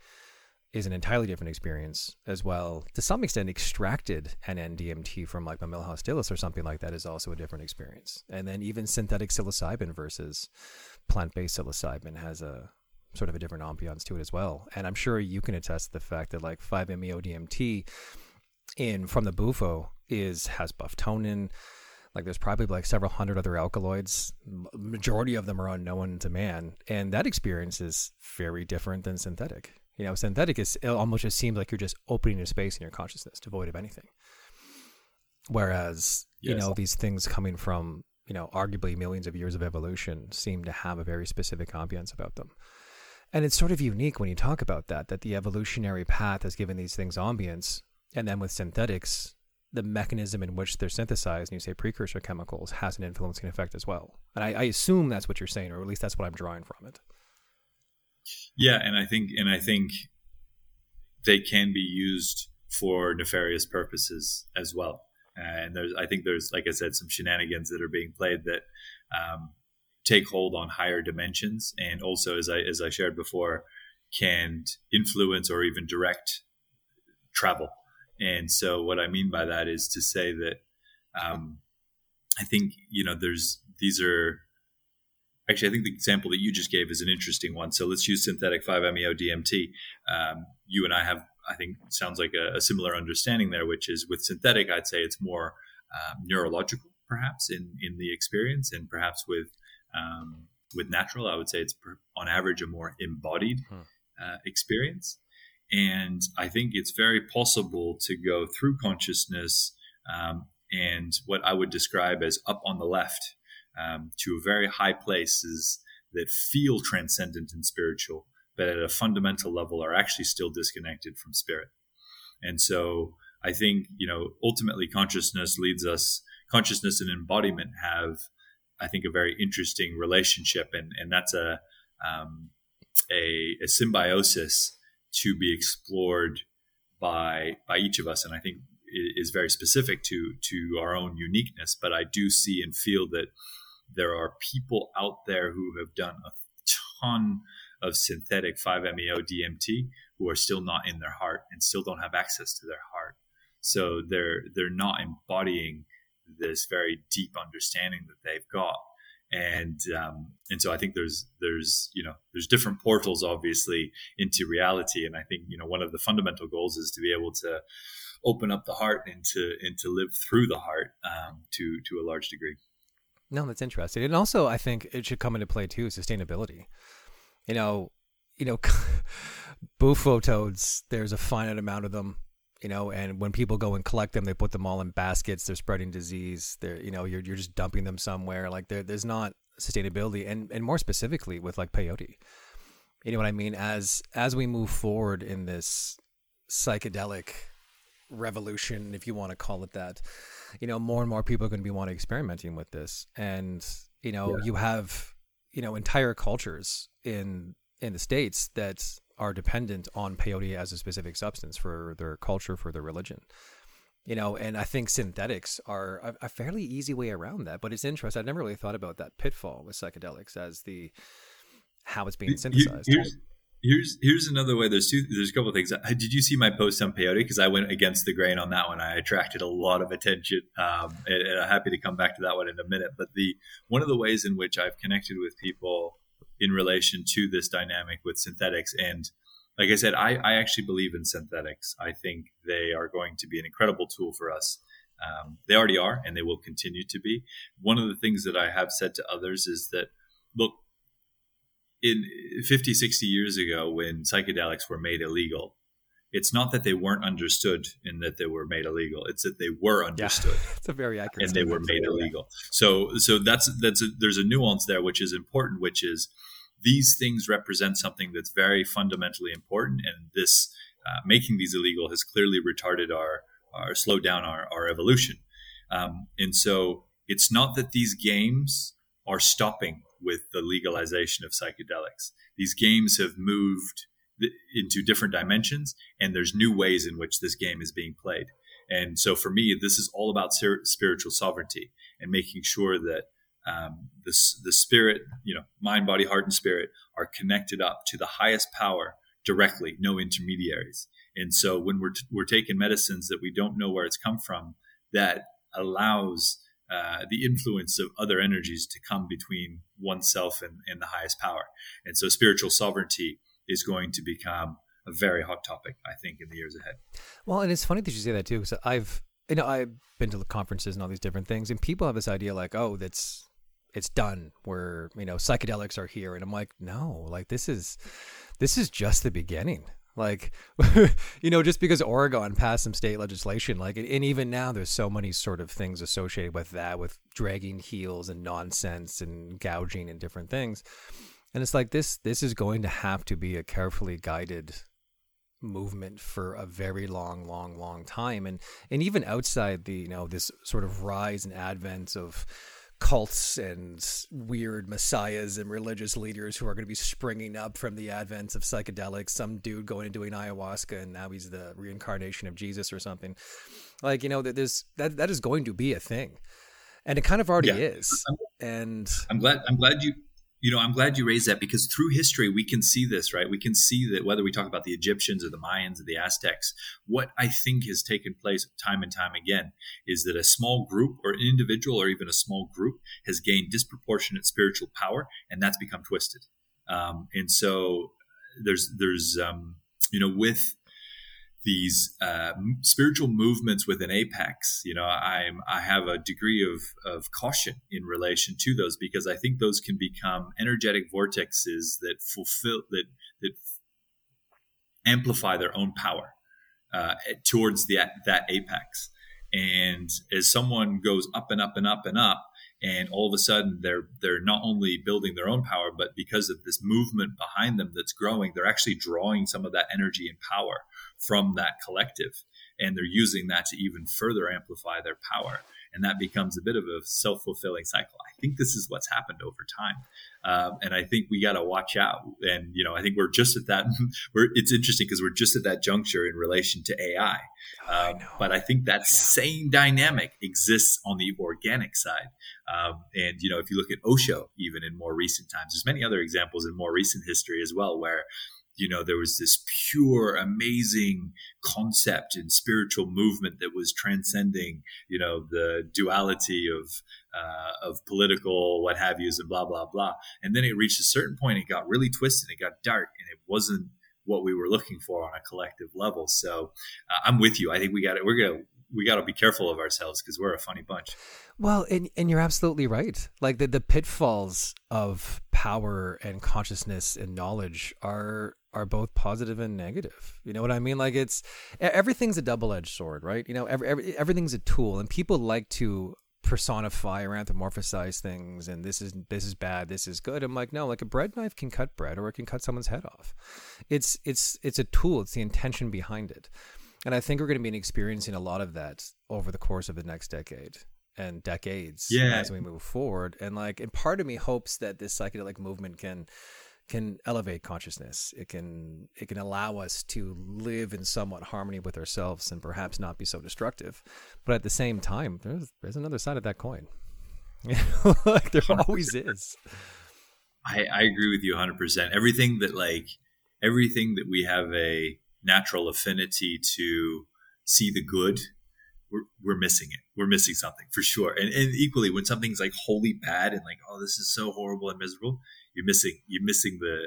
is an entirely different experience as well. To some extent, extracted NN-DMT from like Mammillaria hostilis or something like that is also a different experience. And then even synthetic psilocybin versus plant-based psilocybin has a sort of a different ambiance to it as well. And I'm sure you can attest to the fact that like 5-MeO DMT in from the bufo is has bufotenin. Like there's probably like several hundred other alkaloids. Majority of them are unknown to man, and that experience is very different than synthetic. You know, synthetic is it almost just seems like you're just opening a space in your consciousness devoid of anything. Whereas, yes. you know, these things coming from, you know, arguably millions of years of evolution seem to have a very specific ambience about them. And it's sort of unique when you talk about that, that the evolutionary path has given these things ambience. And then with synthetics, the mechanism in which they're synthesized, and you say precursor chemicals, has an influencing effect as well. And I, I assume that's what you're saying, or at least that's what I'm drawing from it. Yeah, and I think and I think they can be used for nefarious purposes as well. And there's I think there's like I said some shenanigans that are being played that um, take hold on higher dimensions, and also as I as I shared before, can influence or even direct travel. And so, what I mean by that is to say that um, I think you know there's these are actually I think the example that you just gave is an interesting one. So let's use synthetic 5-MeO DMT. Um, you and I have I think sounds like a, a, similar understanding there, which is with synthetic, I'd say it's more um, neurological, perhaps in in the experience, and perhaps with um, with natural, I would say it's per, on average a more embodied hmm. uh, experience. And I think it's very possible to go through consciousness um, and what I would describe as up on the left um, to very high places that feel transcendent and spiritual, but at a fundamental level are actually still disconnected from spirit. And so I think, you know, ultimately consciousness leads us, consciousness and embodiment have, I think, a very interesting relationship. And, and that's a, um, a, a symbiosis to be explored by, by each of us. And I think is very specific to, to our own uniqueness. But I do see and feel that there are people out there who have done a ton of synthetic 5-MeO DMT who are still not in their heart and still don't have access to their heart. So they're they're not embodying this very deep understanding that they've got. And um, and so I think there's there's you know there's different portals obviously into reality, and I think you know one of the fundamental goals is to be able to open up the heart and to and to live through the heart um, to to a large degree. No, that's interesting. And also, I think it should come into play too sustainability. You know, you know, bufo toads. There's a finite amount of them. You know, and when people go and collect them, they put them all in baskets. They're spreading disease. They're, you know, you're you're just dumping them somewhere. Like there, there's not sustainability, and and more specifically with like peyote. You know what I mean? As as we move forward in this psychedelic revolution, if you want to call it that, you know, more and more people are going to be wanting experimenting with this, and you know, yeah. you have you know entire cultures in in the states that are dependent on peyote as a specific substance for their culture, for their religion. You know, and I think synthetics are a, a fairly easy way around that. But it's interesting. I've never really thought about that pitfall with psychedelics as the how it's being synthesized. Here's, Here's here's another way. There's two. There's a couple of things. Did you see my post on peyote? Because I went against the grain on that one. I attracted a lot of attention, um, and, and, I'm happy to come back to that one in a minute. But the one of the ways in which I've connected with people in relation to this dynamic with synthetics, and like I said, I, I actually believe in synthetics. I think they are going to be an incredible tool for us. Um, they already are, and they will continue to be. One of the things that I have said to others is that look in 50, 60 years ago when psychedelics were made illegal, it's not that they weren't understood and that they were made illegal. It's that they were understood. Yeah, it's a very accurate. And they were made illegal. So, so that's that's a, there's a nuance there which is important, which is these things represent something that's very fundamentally important, and this uh, making these illegal has clearly retarded our our slowed down our, our evolution. Um, and so, it's not that these games are stopping with the legalization of psychedelics. These games have moved into different dimensions, and there's new ways in which this game is being played. And so, for me, this is all about spiritual sovereignty and making sure that um, the, the spirit, you know, mind, body, heart, and spirit are connected up to the highest power directly, no intermediaries. And so, when we're, t- we're taking medicines that we don't know where it's come from, that allows uh, the influence of other energies to come between oneself and, and the highest power. And so spiritual sovereignty is going to become a very hot topic, I think, in the years ahead. Well, and it's funny that you say that too, because I've you know I've been to the conferences and all these different things, and people have this idea like, oh, that's it's done. Where you know psychedelics are here, and I'm like, no, like this is this is just the beginning. Like, you know, just because Oregon passed some state legislation, like, and even now there's so many sort of things associated with that, with dragging heels and nonsense and gouging and different things. And it's like this, this is going to have to be a carefully guided movement for a very long, long, long time. And, and even outside the, you know, this sort of rise and advent of, cults and weird messiahs and religious leaders who are going to be springing up from the advent of psychedelics. Some dude going and doing ayahuasca, and now he's the reincarnation of Jesus or something. Like you know that there's that that is going to be a thing, and it kind of already yeah. is. And I'm glad I'm glad you you know, I'm glad you raised that because through history we can see this, right? We can see that whether we talk about the Egyptians or the Mayans or the Aztecs, what I think has taken place time and time again is that a small group or an individual or even a small group has gained disproportionate spiritual power, and that's become twisted. Um, and so there's there's um, you know with these uh, spiritual movements within apex you know i'm i have a degree of of caution in relation to those because i think those can become energetic vortexes that fulfill that that amplify their own power uh, towards the that apex. And as someone goes up and up and up and up and all of a sudden they're they're not only building their own power but because of this movement behind them that's growing they're actually drawing some of that energy and power from that collective. And they're using that to even further amplify their power and that becomes a bit of a self-fulfilling cycle. I think this is what's happened over time. Um, and i think we got to watch out. And you know i think we're just at that we're it's interesting because we're just at that juncture in relation to ai um, I but i think that yeah. same dynamic exists on the organic side. Um, and you know if you look at osho even in more recent times there's many other examples in more recent history as well where you know there was this pure amazing concept and spiritual movement that was transcending you know the duality of uh, of political what have yous and blah blah blah. And then it reached a certain point it got really twisted it got dark and it wasn't what we were looking for on a collective level. So uh, i'm with you. I think we got it we're gonna we got to be careful of ourselves because we're a funny bunch. Well, and and you're absolutely right. Like the the pitfalls of power and consciousness and knowledge are are both positive and negative. You know what I mean? Like it's everything's a double edged sword, right? You know, every, every, everything's a tool, and people like to personify or anthropomorphize things and this is this is bad this is good i'm like no like a bread knife can cut bread or it can cut someone's head off it's it's it's a tool it's the intention behind it and i think we're going to be experiencing a lot of that over the course of the next decade and decades yeah. as we move forward. And like, and part of me hopes that this psychedelic movement can can elevate consciousness. It can it can allow us to live in somewhat harmony with ourselves and perhaps not be so destructive. But at the same time, there's there's another side of that coin. like there always is. I, I agree with you 100%. Everything that like everything that we have a natural affinity to see the good we're, we're missing it. We're missing something for sure. And, and equally, when something's like wholly bad and like, oh, this is so horrible and miserable, you're missing you're missing the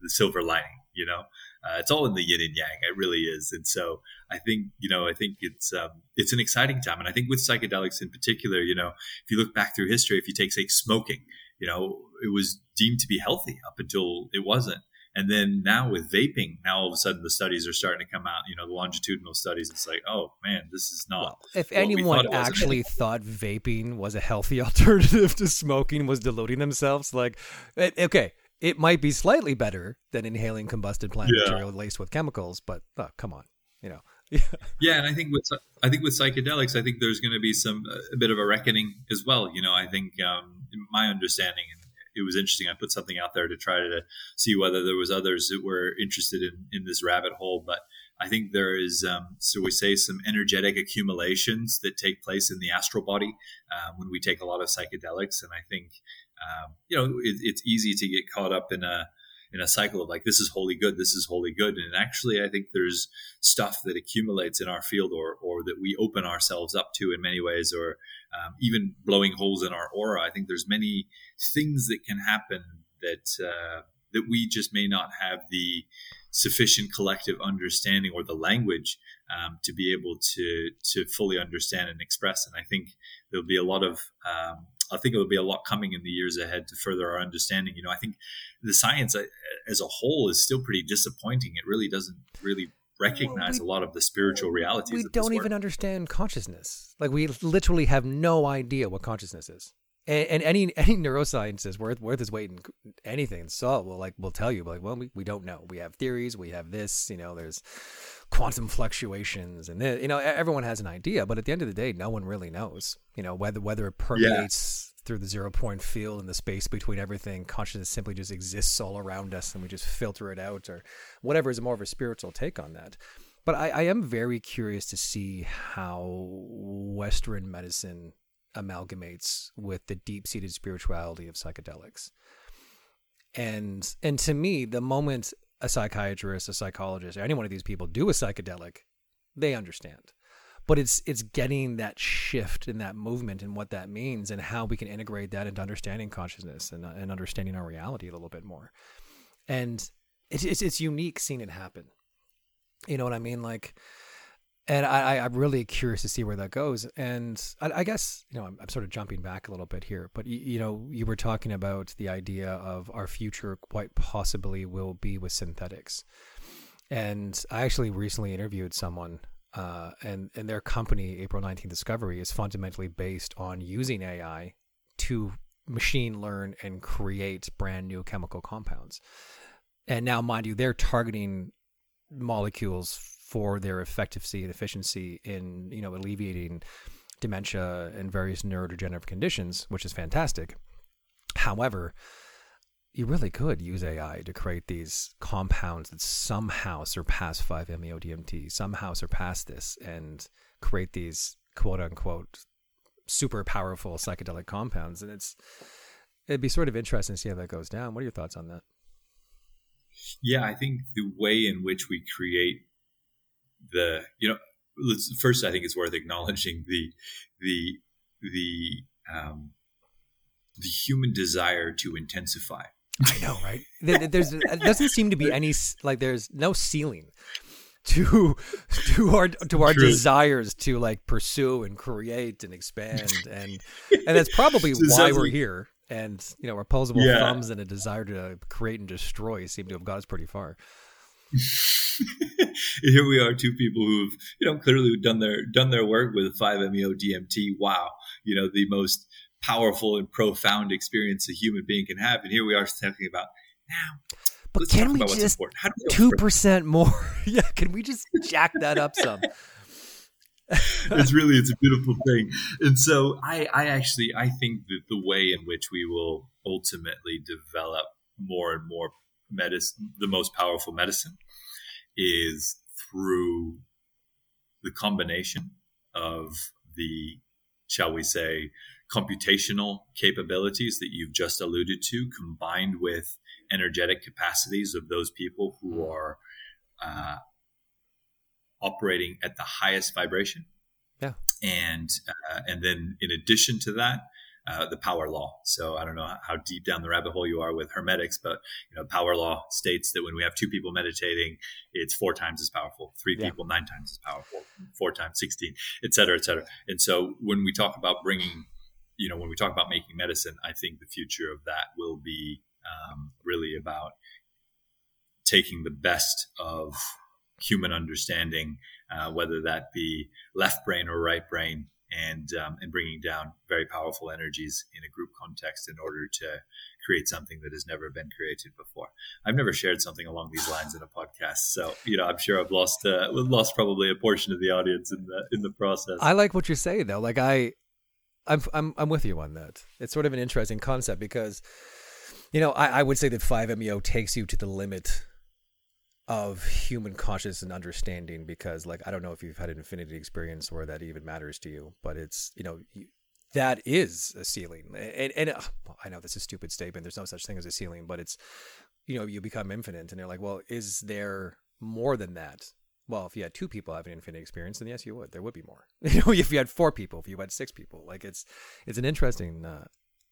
the silver lining. You know, uh, it's all in the yin and yang. It really is. And so I think you know I think it's um, it's an exciting time. And I think with psychedelics in particular, you know, if you look back through history, if you take say smoking, you know, it was deemed to be healthy up until it wasn't. And then now with vaping, now all of a sudden the studies are starting to come out. You know, the longitudinal studies. It's like, oh man, this is not. Well, if anyone thought actually thought vaping was a healthy alternative to smoking, was deluding themselves. Like, okay, it might be slightly better than inhaling combusted plant yeah. material laced with chemicals, but oh, come on, you know. Yeah. yeah, and I think with I think with psychedelics, I think there's going to be some a bit of a reckoning as well. You know, I think um, my understanding, and it was interesting. I put something out there to try to see whether there was others that were interested in in this rabbit hole, but I think there is, um, so we say, some energetic accumulations that take place in the astral body uh, when we take a lot of psychedelics, and I think um, you know it, it's easy to get caught up in a in a cycle of like this is holy good, this is holy good, and actually I think there's stuff that accumulates in our field or or that we open ourselves up to in many ways, or um, even blowing holes in our aura. I think there's many things that can happen that uh, that we just may not have the sufficient collective understanding or the language um, to be able to to fully understand and express. And I think there'll be a lot of um, I think it will be a lot coming in the years ahead to further our understanding. You know, I think the science uh, as a whole is still pretty disappointing. It really doesn't really recognize well, we, a lot of the spiritual realities. We don't even understand consciousness. Like we literally have no idea what consciousness is. And, and any any neuroscientist worth worth his weight in anything so will like will tell you like well we, we don't know. We have theories. We have this you know there's quantum fluctuations and then you know everyone has an idea but at the end of the day no one really knows you know whether whether it permeates yeah. through the zero point field and the space between everything consciousness simply just exists all around us and we just filter it out or whatever is more of a spiritual take on that. But I, I am very curious to see how western medicine amalgamates with the deep-seated spirituality of psychedelics. And and to me, the moment a psychiatrist, a psychologist, or any one of these people do a psychedelic, they understand. But it's it's getting that shift in that movement and what that means and how we can integrate that into understanding consciousness and, uh, and understanding our reality a little bit more. And it's, it's it's unique seeing it happen. You know what I mean? Like and I, I'm really curious to see where that goes. And I, I guess you know I'm, I'm, sort of jumping back a little bit here, but you, you, know you were talking about the idea of our future quite possibly will be with synthetics. And I actually recently interviewed someone, uh, and and their company April 19th Discovery is fundamentally based on using AI to machine learn and create brand new chemical compounds. And now, mind you, they're targeting molecules for their effectiveness and efficiency in you know alleviating dementia and various neurodegenerative conditions, which is fantastic. However, you really could use AI to create these compounds that somehow surpass 5-MeO-DMT, somehow surpass this, and create these quote unquote super powerful psychedelic compounds. And it's it'd be sort of interesting to see how that goes down. What are your thoughts on that? Yeah, I think the way in which we create the you know let's, first I think it's worth acknowledging the the the um, the human desire to intensify. I know, right? There's there doesn't seem to be any like there's no ceiling to to our to our True. desires to like pursue and create and expand and and that's probably so why we're like, here. And you know, opposable yeah. thumbs and a desire to create and destroy seem to have got us pretty far. here we are, two people who've you know clearly done their done their work with 5-MeO DMT. Wow, you know the most powerful and profound experience a human being can have, and here we are talking about now. But can we just two percent more? yeah, can we just jack that up some? it's really it's a beautiful thing, and so I I actually I think that the way in which we will ultimately develop more and more medicine, the most powerful medicine, is through the combination of the, shall we say, computational capabilities that you've just alluded to, combined with energetic capacities of those people who are uh, operating at the highest vibration. Yeah, and uh, and then in addition to that, uh, the power law. So I don't know how deep down the rabbit hole you are with hermetics, but you know, power law states that when we have two people meditating, it's four times as powerful. Three yeah. people, nine times as powerful. Four times, sixteen, et cetera, et cetera. And so when we talk about bringing, you know, when we talk about making medicine, I think the future of that will be um, really about taking the best of human understanding, uh, whether that be left brain or right brain, and um, and bringing down very powerful energies in a group context in order to create something that has never been created before. I've never shared something along these lines in a podcast, so you know I'm sure I've lost uh, lost probably a portion of the audience in the in the process. I like what you're saying though. Like I, I'm I'm I'm with you on that. It's sort of an interesting concept because, you know, I, I would say that 5-MeO takes you to the limit of human consciousness and understanding because like i don't know if you've had an infinity experience where that even matters to you but it's you know that is a ceiling. And, and uh, i know this is a stupid statement. There's no such thing as a ceiling but it's you know you become infinite and they're like well is there more than that? Well if you had two people having an infinite experience then yes you would. There would be more. You know if you had four people if you had six people like it's it's an interesting uh,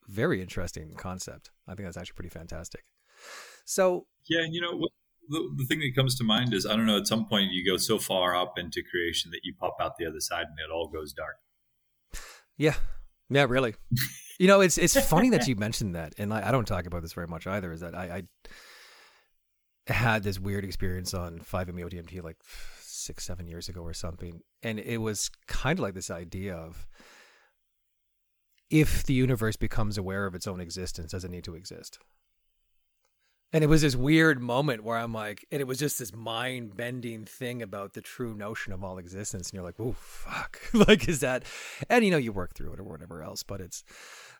very interesting concept. I think that's actually pretty fantastic. So yeah and you know what the, the thing that comes to mind is I don't know. At some point, you go so far up into creation that you pop out the other side, and it all goes dark. Yeah, yeah, really. you know, it's it's funny that you mentioned that, and I, I, don't talk about this very much either. Is that I, I had this weird experience on 5-MeO DMT like six, seven years ago or something, and it was kind of like this idea of if the universe becomes aware of its own existence, does it need to exist? And it was this weird moment where I'm like, and it was just this mind bending thing about the true notion of all existence. And you're like, oh, fuck. like, is that, and you know, you work through it or whatever else, but it's,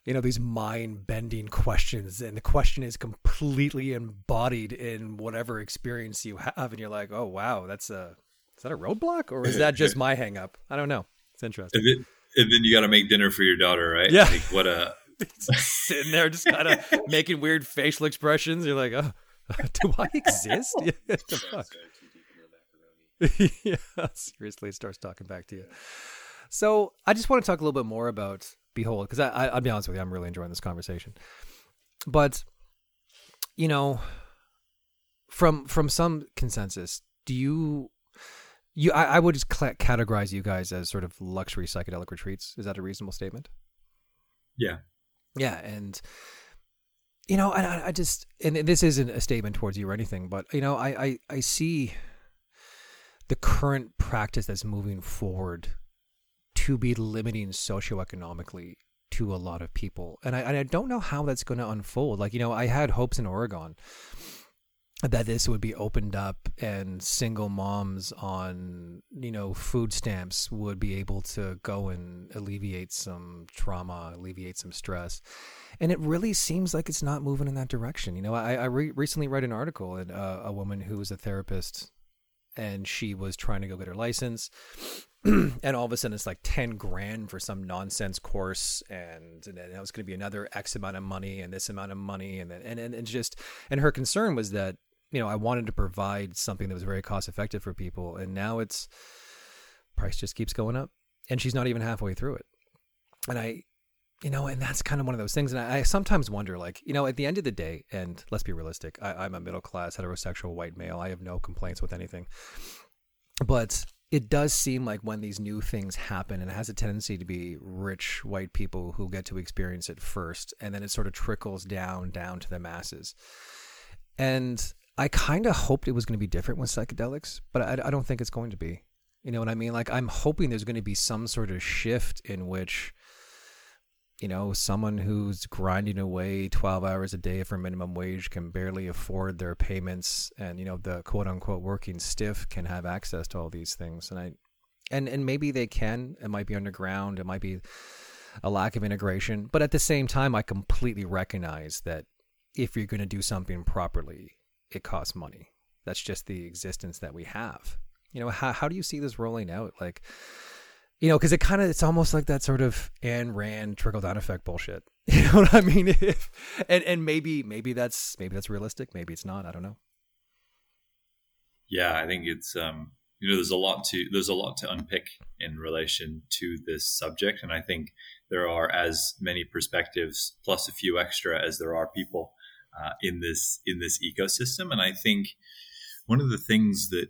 you know, these mind bending questions. And the question is completely embodied in whatever experience you have. And you're like, oh, wow, that's a, is that a roadblock or is that just my hang up? I don't know. It's interesting. If it, and then you got to make dinner for your daughter, right? Yeah. Like, what a sitting there just kind of making weird facial expressions. You're like, oh, do I exist? Yeah, the fuck? yeah, seriously, it starts talking back to you. So I just want to talk a little bit more about Behold, because I, I, I'll be honest with you, I'm really enjoying this conversation. But you know, from from some consensus, do you you I, I would just cl- categorize you guys as sort of luxury psychedelic retreats. Is that a reasonable statement? yeah. Yeah, and you know, and I, I just and this isn't a statement towards you or anything, but you know, I I, I see the current practice that's moving forward to be limiting socioeconomically to a lot of people, and I and I don't know how that's going to unfold. Like you know, I had hopes in Oregon that this would be opened up and single moms on you know food stamps would be able to go and alleviate some trauma alleviate some stress. And it really seems like it's not moving in that direction. You know i, I re- recently read an article and uh, a woman who was a therapist and she was trying to go get her license and all of a sudden it's like 10 grand for some nonsense course and, and then it was going to be another x amount of money and this amount of money and then and, and, and just and her concern was that you know, I wanted to provide something that was very cost effective for people, and now it's price just keeps going up, and she's not even halfway through it. And I, you know, and that's kind of one of those things. And I, I sometimes wonder, like, you know, at the end of the day, and let's be realistic, I, I'm a middle class heterosexual white male. I have no complaints with anything, but it does seem like when these new things happen, and it has a tendency to be rich white people who get to experience it first, and then it sort of trickles down down to the masses. And I kind of hoped it was going to be different with psychedelics, but I, I, don't think it's going to be. You know what I mean? Like, I'm hoping there's going to be some sort of shift in which, you know, someone who's grinding away 12 hours a day for minimum wage can barely afford their payments, and, you know, the quote unquote working stiff can have access to all these things. And I, and, and maybe they can. It might be underground. It might be a lack of integration. But at the same time, I completely recognize that if you're going to do something properly, it costs money. That's just the existence that we have. You know, how how do you see this rolling out? Like, you know, because it kind of it's almost like that sort of Ayn Rand trickle down effect bullshit. You know what I mean? If, and and maybe maybe that's maybe that's realistic. Maybe it's not. I don't know. Yeah, I think it's um, you know there's a lot to there's a lot to unpick in relation to this subject, and I think there are as many perspectives plus a few extra as there are people uh, in this in this ecosystem. And I think one of the things that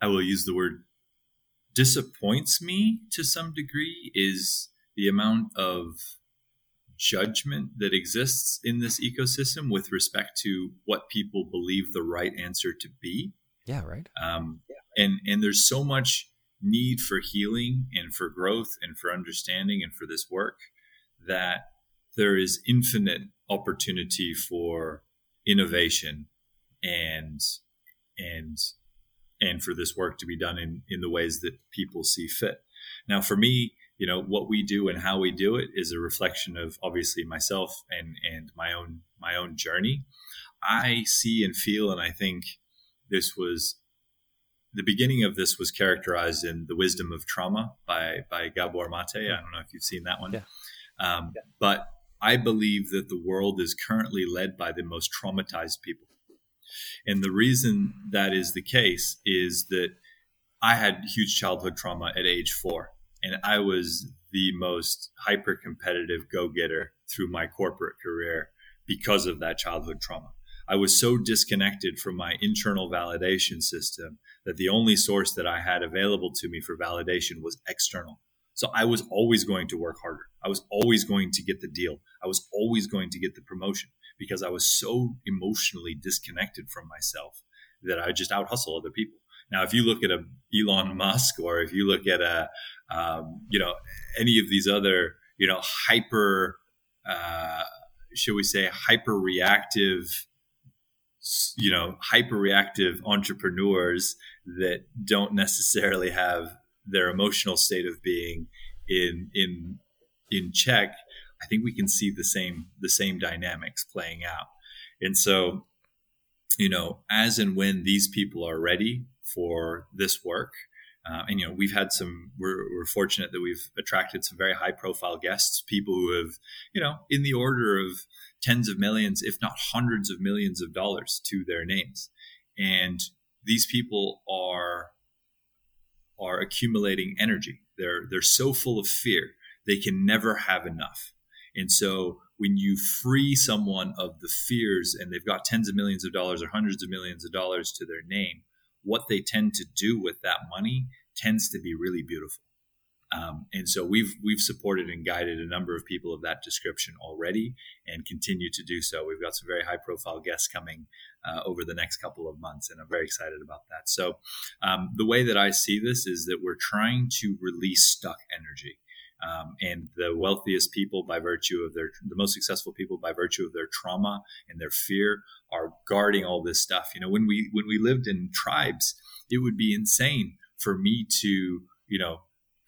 I will use the word disappoints me to some degree is the amount of judgment that exists in this ecosystem with respect to what people believe the right answer to be. Yeah, right. Um, yeah. And and there's so much need for healing and for growth and for understanding and for this work that there is infinite opportunity for innovation and and and for this work to be done in in the ways that people see fit. Now, for me, you know what we do and how we do it is a reflection of obviously myself and and my own my own journey. I see and feel, and I think this was the beginning of this was characterized in the wisdom of trauma by by Gabor Mate. I don't know if you've seen that one, yeah. Um, yeah. but I believe that the world is currently led by the most traumatized people. And the reason that is the case is that I had huge childhood trauma at age four, and I was the most hyper competitive go getter through my corporate career because of that childhood trauma. I was so disconnected from my internal validation system that the only source that I had available to me for validation was external. So I was always going to work harder. I was always going to get the deal. I was always going to get the promotion because I was so emotionally disconnected from myself that I just out hustle other people. Now, if you look at a Elon Musk or if you look at a, um, you know, any of these other, you know, hyper, uh, should we say, hyper reactive, you know, hyper reactive entrepreneurs that don't necessarily have their emotional state of being in in in check, I think we can see the same the same dynamics playing out. And so, you know, as and when these people are ready for this work, Uh, and you know, we've had some. We're, we're fortunate that we've attracted some very high profile guests, people who have, you know, in the order of tens of millions, if not hundreds of millions of dollars to their names. And these people are are accumulating energy. They're they're so full of fear they can never have enough. And so when you free someone of the fears and they've got tens of millions of dollars or hundreds of millions of dollars to their name, what they tend to do with that money tends to be really beautiful. Um, and so we've we've supported and guided a number of people of that description already, and continue to do so. We've got some very high profile guests coming uh, over the next couple of months, and I'm very excited about that. So um, the way that I see this is that we're trying to release stuck energy. Um, and the wealthiest people by virtue of their the most successful people by virtue of their trauma and their fear are guarding all this stuff you know when we when we lived in tribes it would be insane for me to you know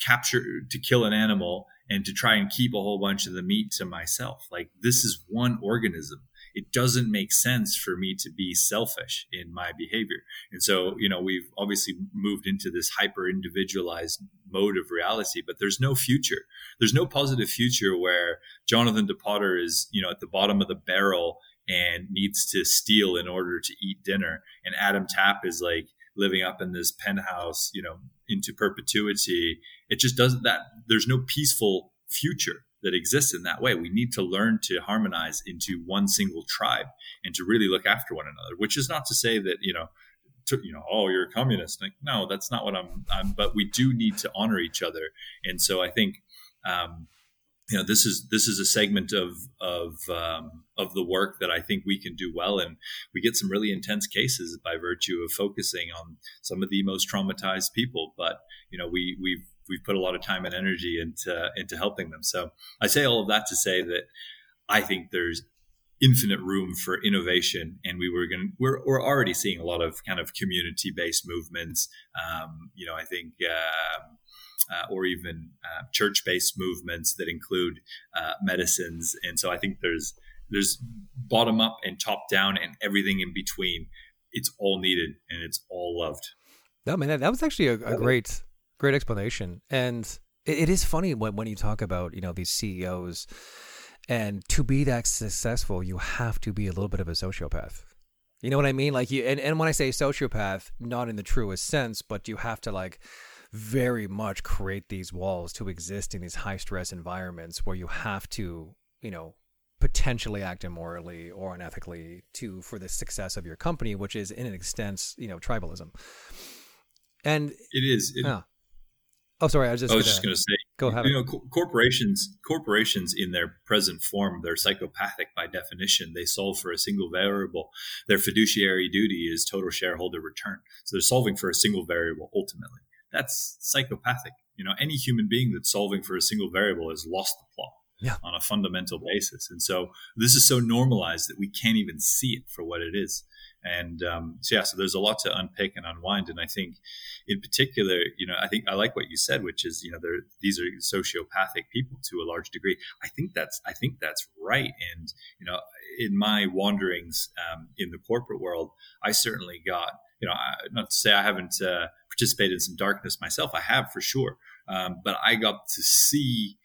capture to kill an animal and to try and keep a whole bunch of the meat to myself like this is one organism it doesn't make sense for me to be selfish in my behavior. And so, you know, we've obviously moved into this hyper individualized mode of reality, but there's no future. There's no positive future where Johnathon De Potter is, you know, at the bottom of the barrel and needs to steal in order to eat dinner. And Adam Tapp is like living up in this penthouse, you know, into perpetuity. It just doesn't that there's no peaceful future that exists in that way. We need to learn to harmonize into one single tribe and to really look after one another. Which is not to say that you know, to, you know, oh, you're a communist. Like, no, that's not what I'm. I'm but we do need to honor each other, and so I think. Um, you know this is this is a segment of of um, of the work that I think we can do well, and we get some really intense cases by virtue of focusing on some of the most traumatized people. But you know we we've we've put a lot of time and energy into into helping them. So I say all of that to say that I think there's infinite room for innovation, and we were going we're we're already seeing a lot of kind of community based movements. Um, you know, I think. Uh, uh, or even uh, church-based movements that include uh, medicines, and so I think there's there's bottom up and top down and everything in between. It's all needed and it's all loved. No, man, that, that was actually a, a great Great explanation. And it, it is funny when, when you talk about, you know, these CEOs and to be that successful, you have to be a little bit of a sociopath. You know what I mean? Like you, and, and when I say sociopath, not in the truest sense, but you have to like very much create these walls to exist in these high stress environments where you have to, you know, potentially act immorally or unethically to for the success of your company, which is in an extent, you know, tribalism. And it is. It, yeah. Oh, sorry. I was just. I was gonna, just going to say. Go ahead. You know, co- corporations, corporations in their present form, they're psychopathic by definition. They solve for a single variable. Their fiduciary duty is total shareholder return. So they're solving for a single variable ultimately. That's psychopathic. You know, any human being that's solving for a single variable has lost the plot. Yeah. on a fundamental basis. And so this is so normalized that we can't even see it for what it is. And um, so, yeah, so there's a lot to unpick and unwind. And I think, in particular, you know, I think I like what you said, which is, you know, these are sociopathic people to a large degree. I think that's, I think that's right. And you know, in my wanderings um, in the corporate world, I certainly got, you know, not to say I haven't uh, participated in some darkness myself. I have for sure, um, but I got to see,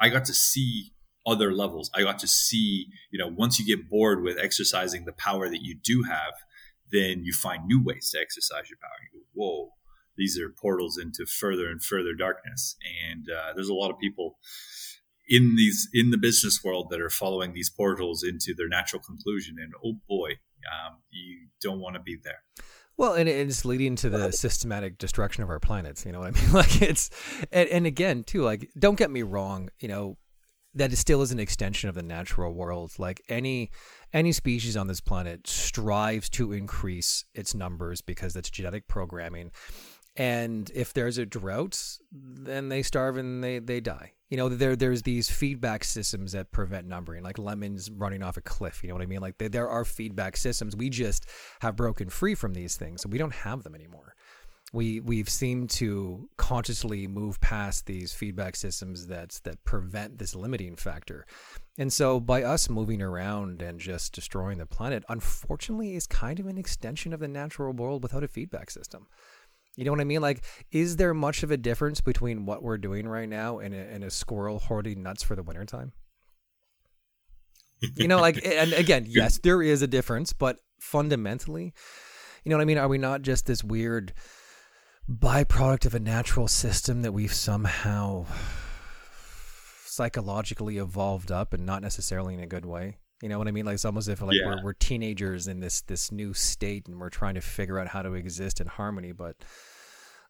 I got to see other levels. I got to see, you know, once you get bored with exercising the power that you do have, then you find new ways to exercise your power. You go, whoa, these are portals into further and further darkness. And uh, there's a lot of people in these in the business world that are following these portals into their natural conclusion. And oh boy, um, you don't want to be there. Well, and it's leading to the systematic destruction of our planets. You know what I mean? Like it's, and, and again, too, like don't get me wrong. You know, that it still is an extension of the natural world. Like any any species on this planet strives to increase its numbers because that's genetic programming. And if there's a drought, then they starve and they, they die. You know, there there's these feedback systems that prevent numbering, like lemons running off a cliff. You know what I mean? Like there are feedback systems. We just have broken free from these things, so we don't have them anymore we we've seemed to consciously move past these feedback systems that that prevent this limiting factor. And so by us moving around and just destroying the planet, unfortunately is kind of an extension of the natural world without a feedback system. You know what I mean? Like, is there much of a difference between what we're doing right now and a, and a squirrel hoarding nuts for the wintertime? you know, like, and again, yes, there is a difference, but fundamentally, you know what I mean? Are we not just this weird byproduct of a natural system that we've somehow psychologically evolved up and not necessarily in a good way? You know what I mean? Like it's almost as if like yeah. we're, we're teenagers in this this new state and we're trying to figure out how to exist in harmony, but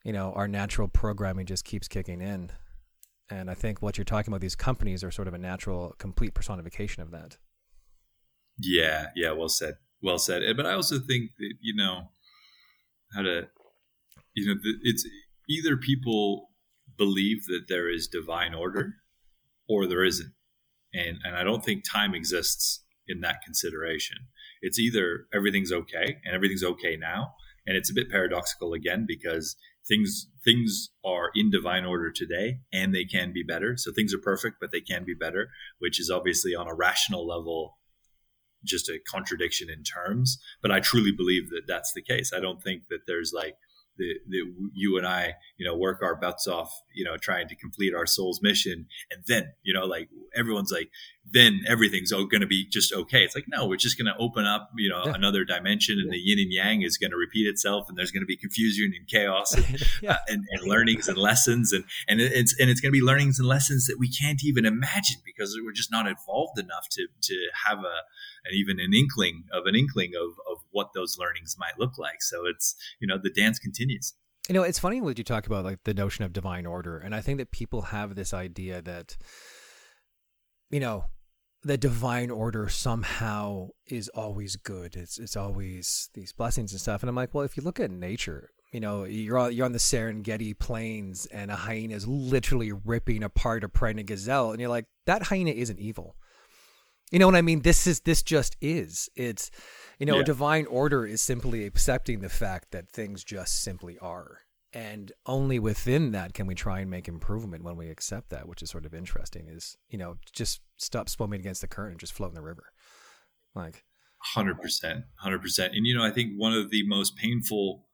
you know our natural programming just keeps kicking in. And I think what you're talking about, these companies are sort of a natural, complete personification of that. Yeah, yeah, well said, well said. Eh, but I also think that you know how to, you know, it's either people believe that there is divine order, or there isn't, and and I don't think time exists in that consideration. It's either everything's okay and everything's okay now, and it's a bit paradoxical again because things things are in divine order today and they can be better. So things are perfect, but they can be better, which is obviously on a rational level just a contradiction in terms. But I truly believe that that's the case. I don't think that there's like that, that you and I, you know, work our butts off, you know, trying to complete our soul's mission. And then, you know, like everyone's like, then everything's going to be just okay. It's like, no, we're just going to open up, you know, yeah. another dimension and the yin and yang is going to repeat itself and there's going to be confusion and chaos and, yeah. uh, and, and, learnings and lessons. And, and it's, and it's going to be learnings and lessons that we can't even imagine because we're just not evolved enough to, to have a, and even an inkling of an inkling of, of what those learnings might look like. So it's, you know, the dance continues. You know, it's funny when you talk about like the notion of divine order. And I think that people have this idea that, you know, the divine order somehow is always good. It's it's always these blessings and stuff. And I'm like, well, if you look at nature, you know, you're on, you're on the Serengeti plains and a hyena is literally ripping apart a pregnant gazelle, and you're like, that hyena isn't evil. You know what I mean? This is this just is. It's you know, yeah. divine order is simply accepting the fact that things just simply are. And only within that can we try and make improvement when we accept that, which is sort of interesting, is, you know, just stop swimming against the current and just float in the river. Like hundred percent, hundred percent. And you know, I think one of the most painful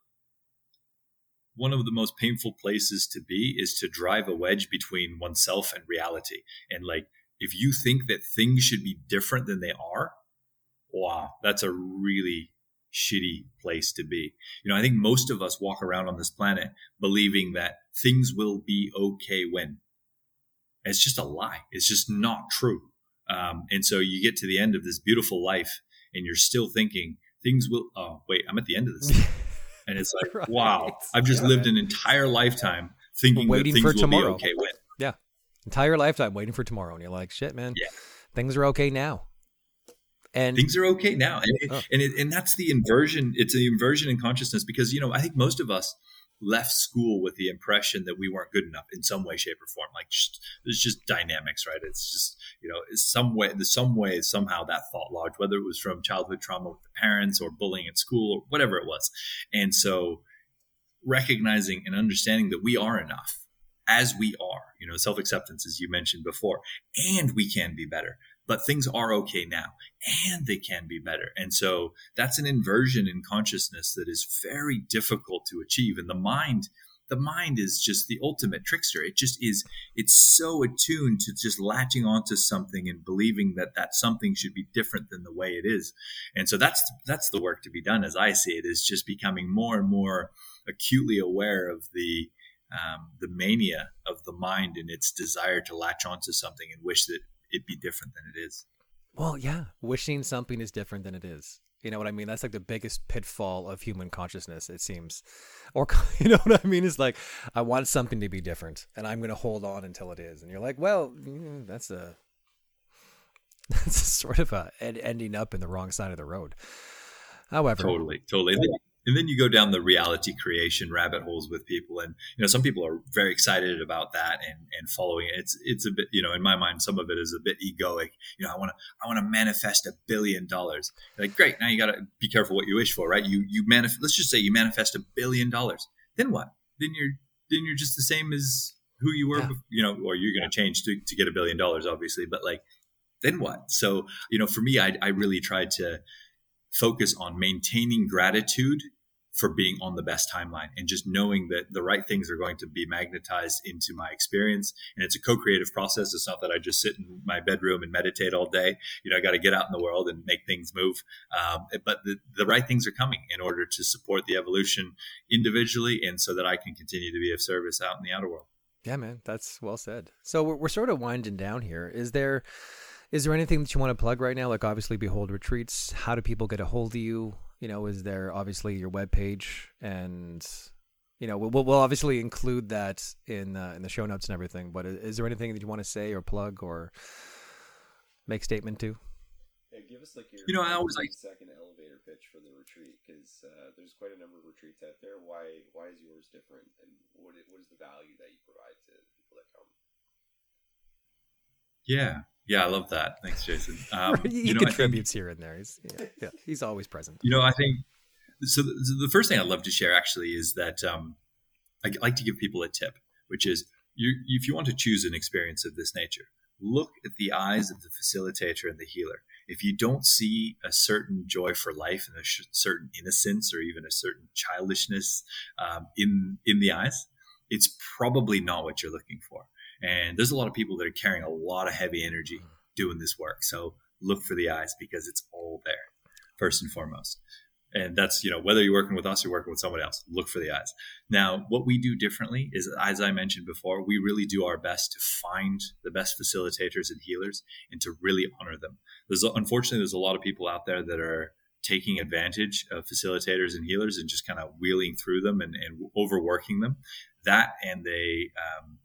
one of the most painful places to be is to drive a wedge between oneself and reality. And like if you think that things should be different than they are, wow, that's a really shitty place to be. You know, I think most of us walk around on this planet believing that things will be okay when. It's just a lie. It's just not true. Um, and so you get to the end of this beautiful life and you're still thinking things will, oh, wait, I'm at the end of this. and it's like, right. wow, I've just yeah, lived man. an entire lifetime thinking waiting that things for will tomorrow. be okay when. Yeah entire lifetime waiting for tomorrow, and you're like, shit, man, yeah. things are okay now. And things are okay now, and oh. and it, and that's the inversion. It's the inversion in consciousness because you know I think most of us left school with the impression that we weren't good enough in some way, shape, or form. Like just, there's just dynamics, right? It's just you know some way, some way, somehow that thought lodged, whether it was from childhood trauma with the parents or bullying at school or whatever it was, and so recognizing and understanding that we are enough as we are, you know, self acceptance, as you mentioned before, and we can be better. But things are okay now and they can be better. And so that's an inversion in consciousness that is very difficult to achieve. And the mind, the mind is just the ultimate trickster. It just is, it's so attuned to just latching onto something and believing that that something should be different than the way it is. And so that's, that's the work to be done as I see it is just becoming more and more acutely aware of the, um, the mania of the mind and its desire to latch onto something and wish that it be different than it is. Well, yeah, wishing something is different than it is. You know what I mean? That's like the biggest pitfall of human consciousness, it seems. Or, you know what I mean? It's like, I want something to be different and I'm going to hold on until it is. And you're like, well, that's a, that's a sort of a ending up in the wrong side of the road. However, totally, totally and then you go down the reality creation rabbit holes with people. And you know some people are very excited about that and and following it. It's it's a bit you know in my mind some of it is a bit egoic. You know i want to i want to manifest a billion dollars. Like great now you got to be careful what you wish for right? You you manifest let's just say you manifest a billion dollars. Then what? Then you're then you're just the same as who you were yeah. you know or you're going to change to, to get a billion dollars obviously. But like then what? So you know for me i, I really tried to focus on maintaining gratitude for being on the best timeline and just knowing that the right things are going to be magnetized into my experience. And it's a co-creative process. It's not that I just sit in my bedroom and meditate all day. You know, I got to get out in the world and make things move. Um, but the, the right things are coming in order to support the evolution individually and so that I can continue to be of service out in the outer world. Yeah, man, that's well said. So we're, we're sort of winding down here. Is there is there anything that you want to plug right now? Like obviously Behold Retreats. How do people get a hold of you? You know, is there obviously your webpage and you know we'll, we'll obviously include that in uh, in the show notes and everything. But is there anything that you want to say or plug or make statement to? Yeah, give us like your you know I always like second elevator pitch for the retreat because uh, there's quite a number of retreats out there. Why why is yours different, and what what is the value that you provide to the people that come? Yeah, yeah, I love that. Thanks, Jason. Um, he you know, contributes think, here and there. He's yeah, yeah, he's always present. You know, I think so. The, so the first thing I'd love to share actually is that um, I like to give people a tip, which is you, if you want to choose an experience of this nature, look at the eyes of the facilitator and the healer. If you don't see a certain joy for life and a certain innocence or even a certain childishness um, in in the eyes, it's probably not what you're looking for. And there's a lot of people that are carrying a lot of heavy energy doing this work. So look for the eyes because it's all there, first and foremost. And that's, you know, whether you're working with us or working with someone else, look for the eyes. Now, what we do differently is, as I mentioned before, we really do our best to find the best facilitators and healers and to really honor them. There's, unfortunately, there's a lot of people out there that are taking advantage of facilitators and healers and just kind of wheeling through them and, and overworking them. That and they, um,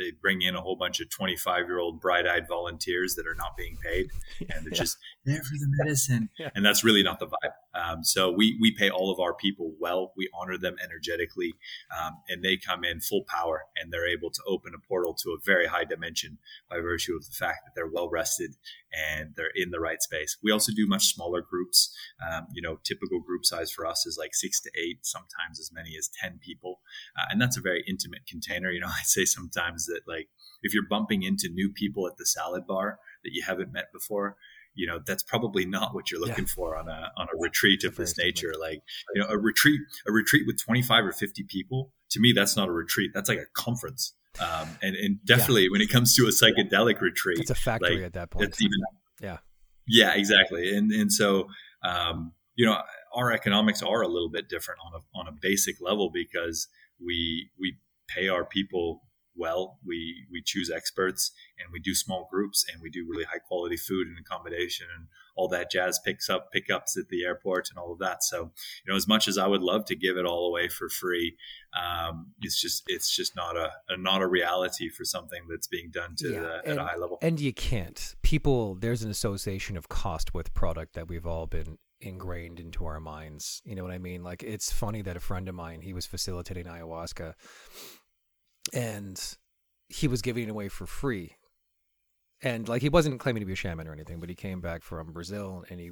they bring in a whole bunch of 25 year old bright eyed volunteers that are not being paid and they're yeah. just there for the medicine. Yeah. And that's really not the vibe. Um, so we, we pay all of our people well. We honor them energetically um, and they come in full power and they're able to open a portal to a very high dimension by virtue of the fact that they're well rested and they're in the right space. We also do much smaller groups. Um, you know, typical group size for us is like six to eight, sometimes as many as 10 people. Uh, and that's a very intimate container. You know, I say sometimes that like if you're bumping into new people at the salad bar that you haven't met before, you know that's probably not what you're looking yeah. for on a on a retreat of this nature. Like you know, a retreat a retreat with 25 or 50 people to me that's not a retreat. That's like a conference. Um, and, and definitely yeah. when it comes to a psychedelic retreat, it's a factory like, at that point. It's even yeah, yeah, exactly. And and so um, you know our economics are a little bit different on a on a basic level because we we pay our people well. We we choose experts and we do small groups and we do really high quality food and accommodation and all that jazz picks up pickups at the airport and all of that. So you know, as much as I would love to give it all away for free, um, it's just it's just not a, a, not a reality for something that's being done to yeah, the, at and, a high level. And you can't. People, there's an association of cost with product that we've all been ingrained into our minds. You know what I mean? Like it's funny that a friend of mine, he was facilitating ayahuasca and he was giving it away for free. And like he wasn't claiming to be a shaman or anything, but he came back from Brazil and he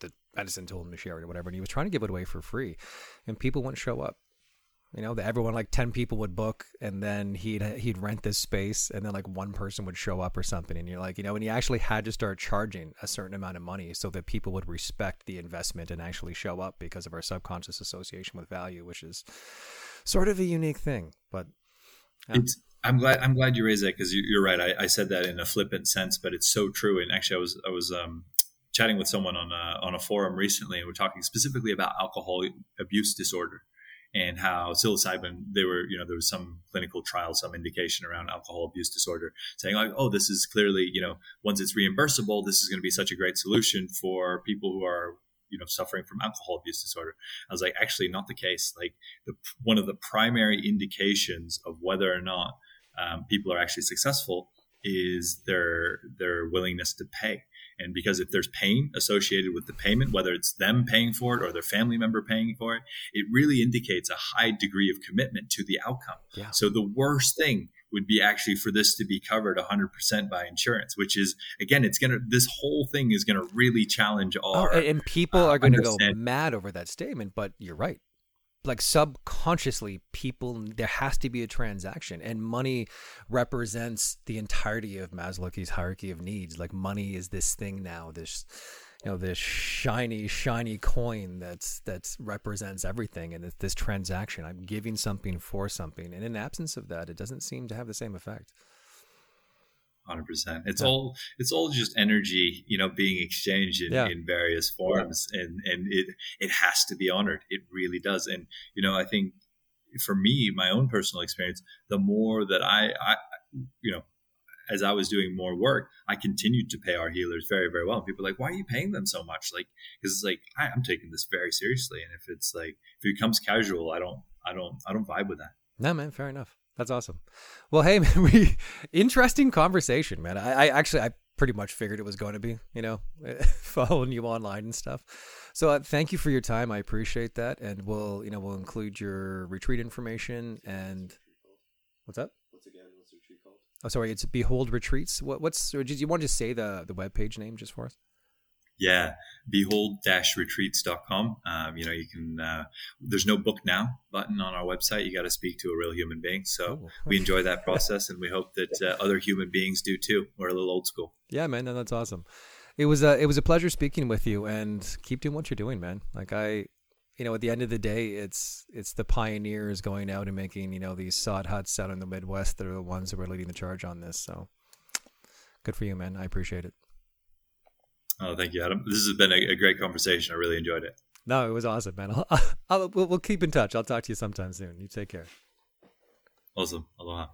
the medicine told him to share it or whatever, and he was trying to give it away for free, and people wouldn't show up. You know, that everyone like ten people would book, and then he'd he'd rent this space, and then like one person would show up or something, and you're like, you know, and he actually had to start charging a certain amount of money so that people would respect the investment and actually show up because of our subconscious association with value, which is sort of a unique thing, but I'm glad I'm glad you raised that because you're right. I, I, said that in a flippant sense, but it's so true. And actually, I was I was um, chatting with someone on a on a forum recently, and we're talking specifically about alcohol abuse disorder and how psilocybin they were you know there was some clinical trial some indication around alcohol abuse disorder saying like oh this is clearly you know once it's reimbursable this is going to be such a great solution for people who are you know suffering from alcohol abuse disorder. I was like actually not the case. Like the, one of the primary indications of whether or not um, people are actually successful is their their willingness to pay. And because if there's pain associated with the payment whether it's them paying for it or their family member paying for it it really indicates a high degree of commitment to the outcome. Yeah. so the worst thing would be actually for this to be covered 100% by insurance which is again it's gonna this whole thing is gonna really challenge all oh, and people uh, are gonna go mad over that statement but you're right. Like subconsciously people there has to be a transaction and money represents the entirety of maslow's hierarchy of needs. Like money is this thing now this you know this shiny shiny coin that's that represents everything and it's this transaction i'm giving something for something and in absence of that it doesn't seem to have the same effect 100% it's yeah. all it's all just energy you know being exchanged in, yeah. in various forms yeah. and and it it has to be honored it really does and you know i think for me my own personal experience the more that i i you know as I was doing more work, I continued to pay our healers very, very well. people are like, why are you paying them so much? Like, because it's like I, am taking this very seriously, and if it's like if it becomes casual, I don't, I don't, I don't vibe with that. No, man, fair enough. That's awesome. Well, hey, man, we interesting conversation, man. I, I actually, I pretty much figured it was going to be, you know, following you online and stuff. So uh, thank you for your time. I appreciate that, and we'll, you know, we'll include your retreat information and what's up. Oh, sorry, it's Behold Retreats. What, what's? Or did you want to say the the web page name just for us? Yeah, behold-retreats.com. Um, you know, you can. Uh, there's no book now button on our website. You got to speak to a real human being. So oh. we enjoy that process, and we hope that uh, other human beings do too. We're a little old school. Yeah, man, no, that's awesome. It was a it was a pleasure speaking with you, and keep doing what you're doing, man. Like I, you know, at the end of the day, it's it's the pioneers going out and making you know these sod huts out in the Midwest that are the ones that were leading the charge on this. So, good for you, man. I appreciate it. Oh, thank you, Adam. This has been a, a great conversation. I really enjoyed it. No, it was awesome, man. I'll, I'll, we'll, we'll keep in touch. I'll talk to you sometime soon. You take care. Awesome. Aloha.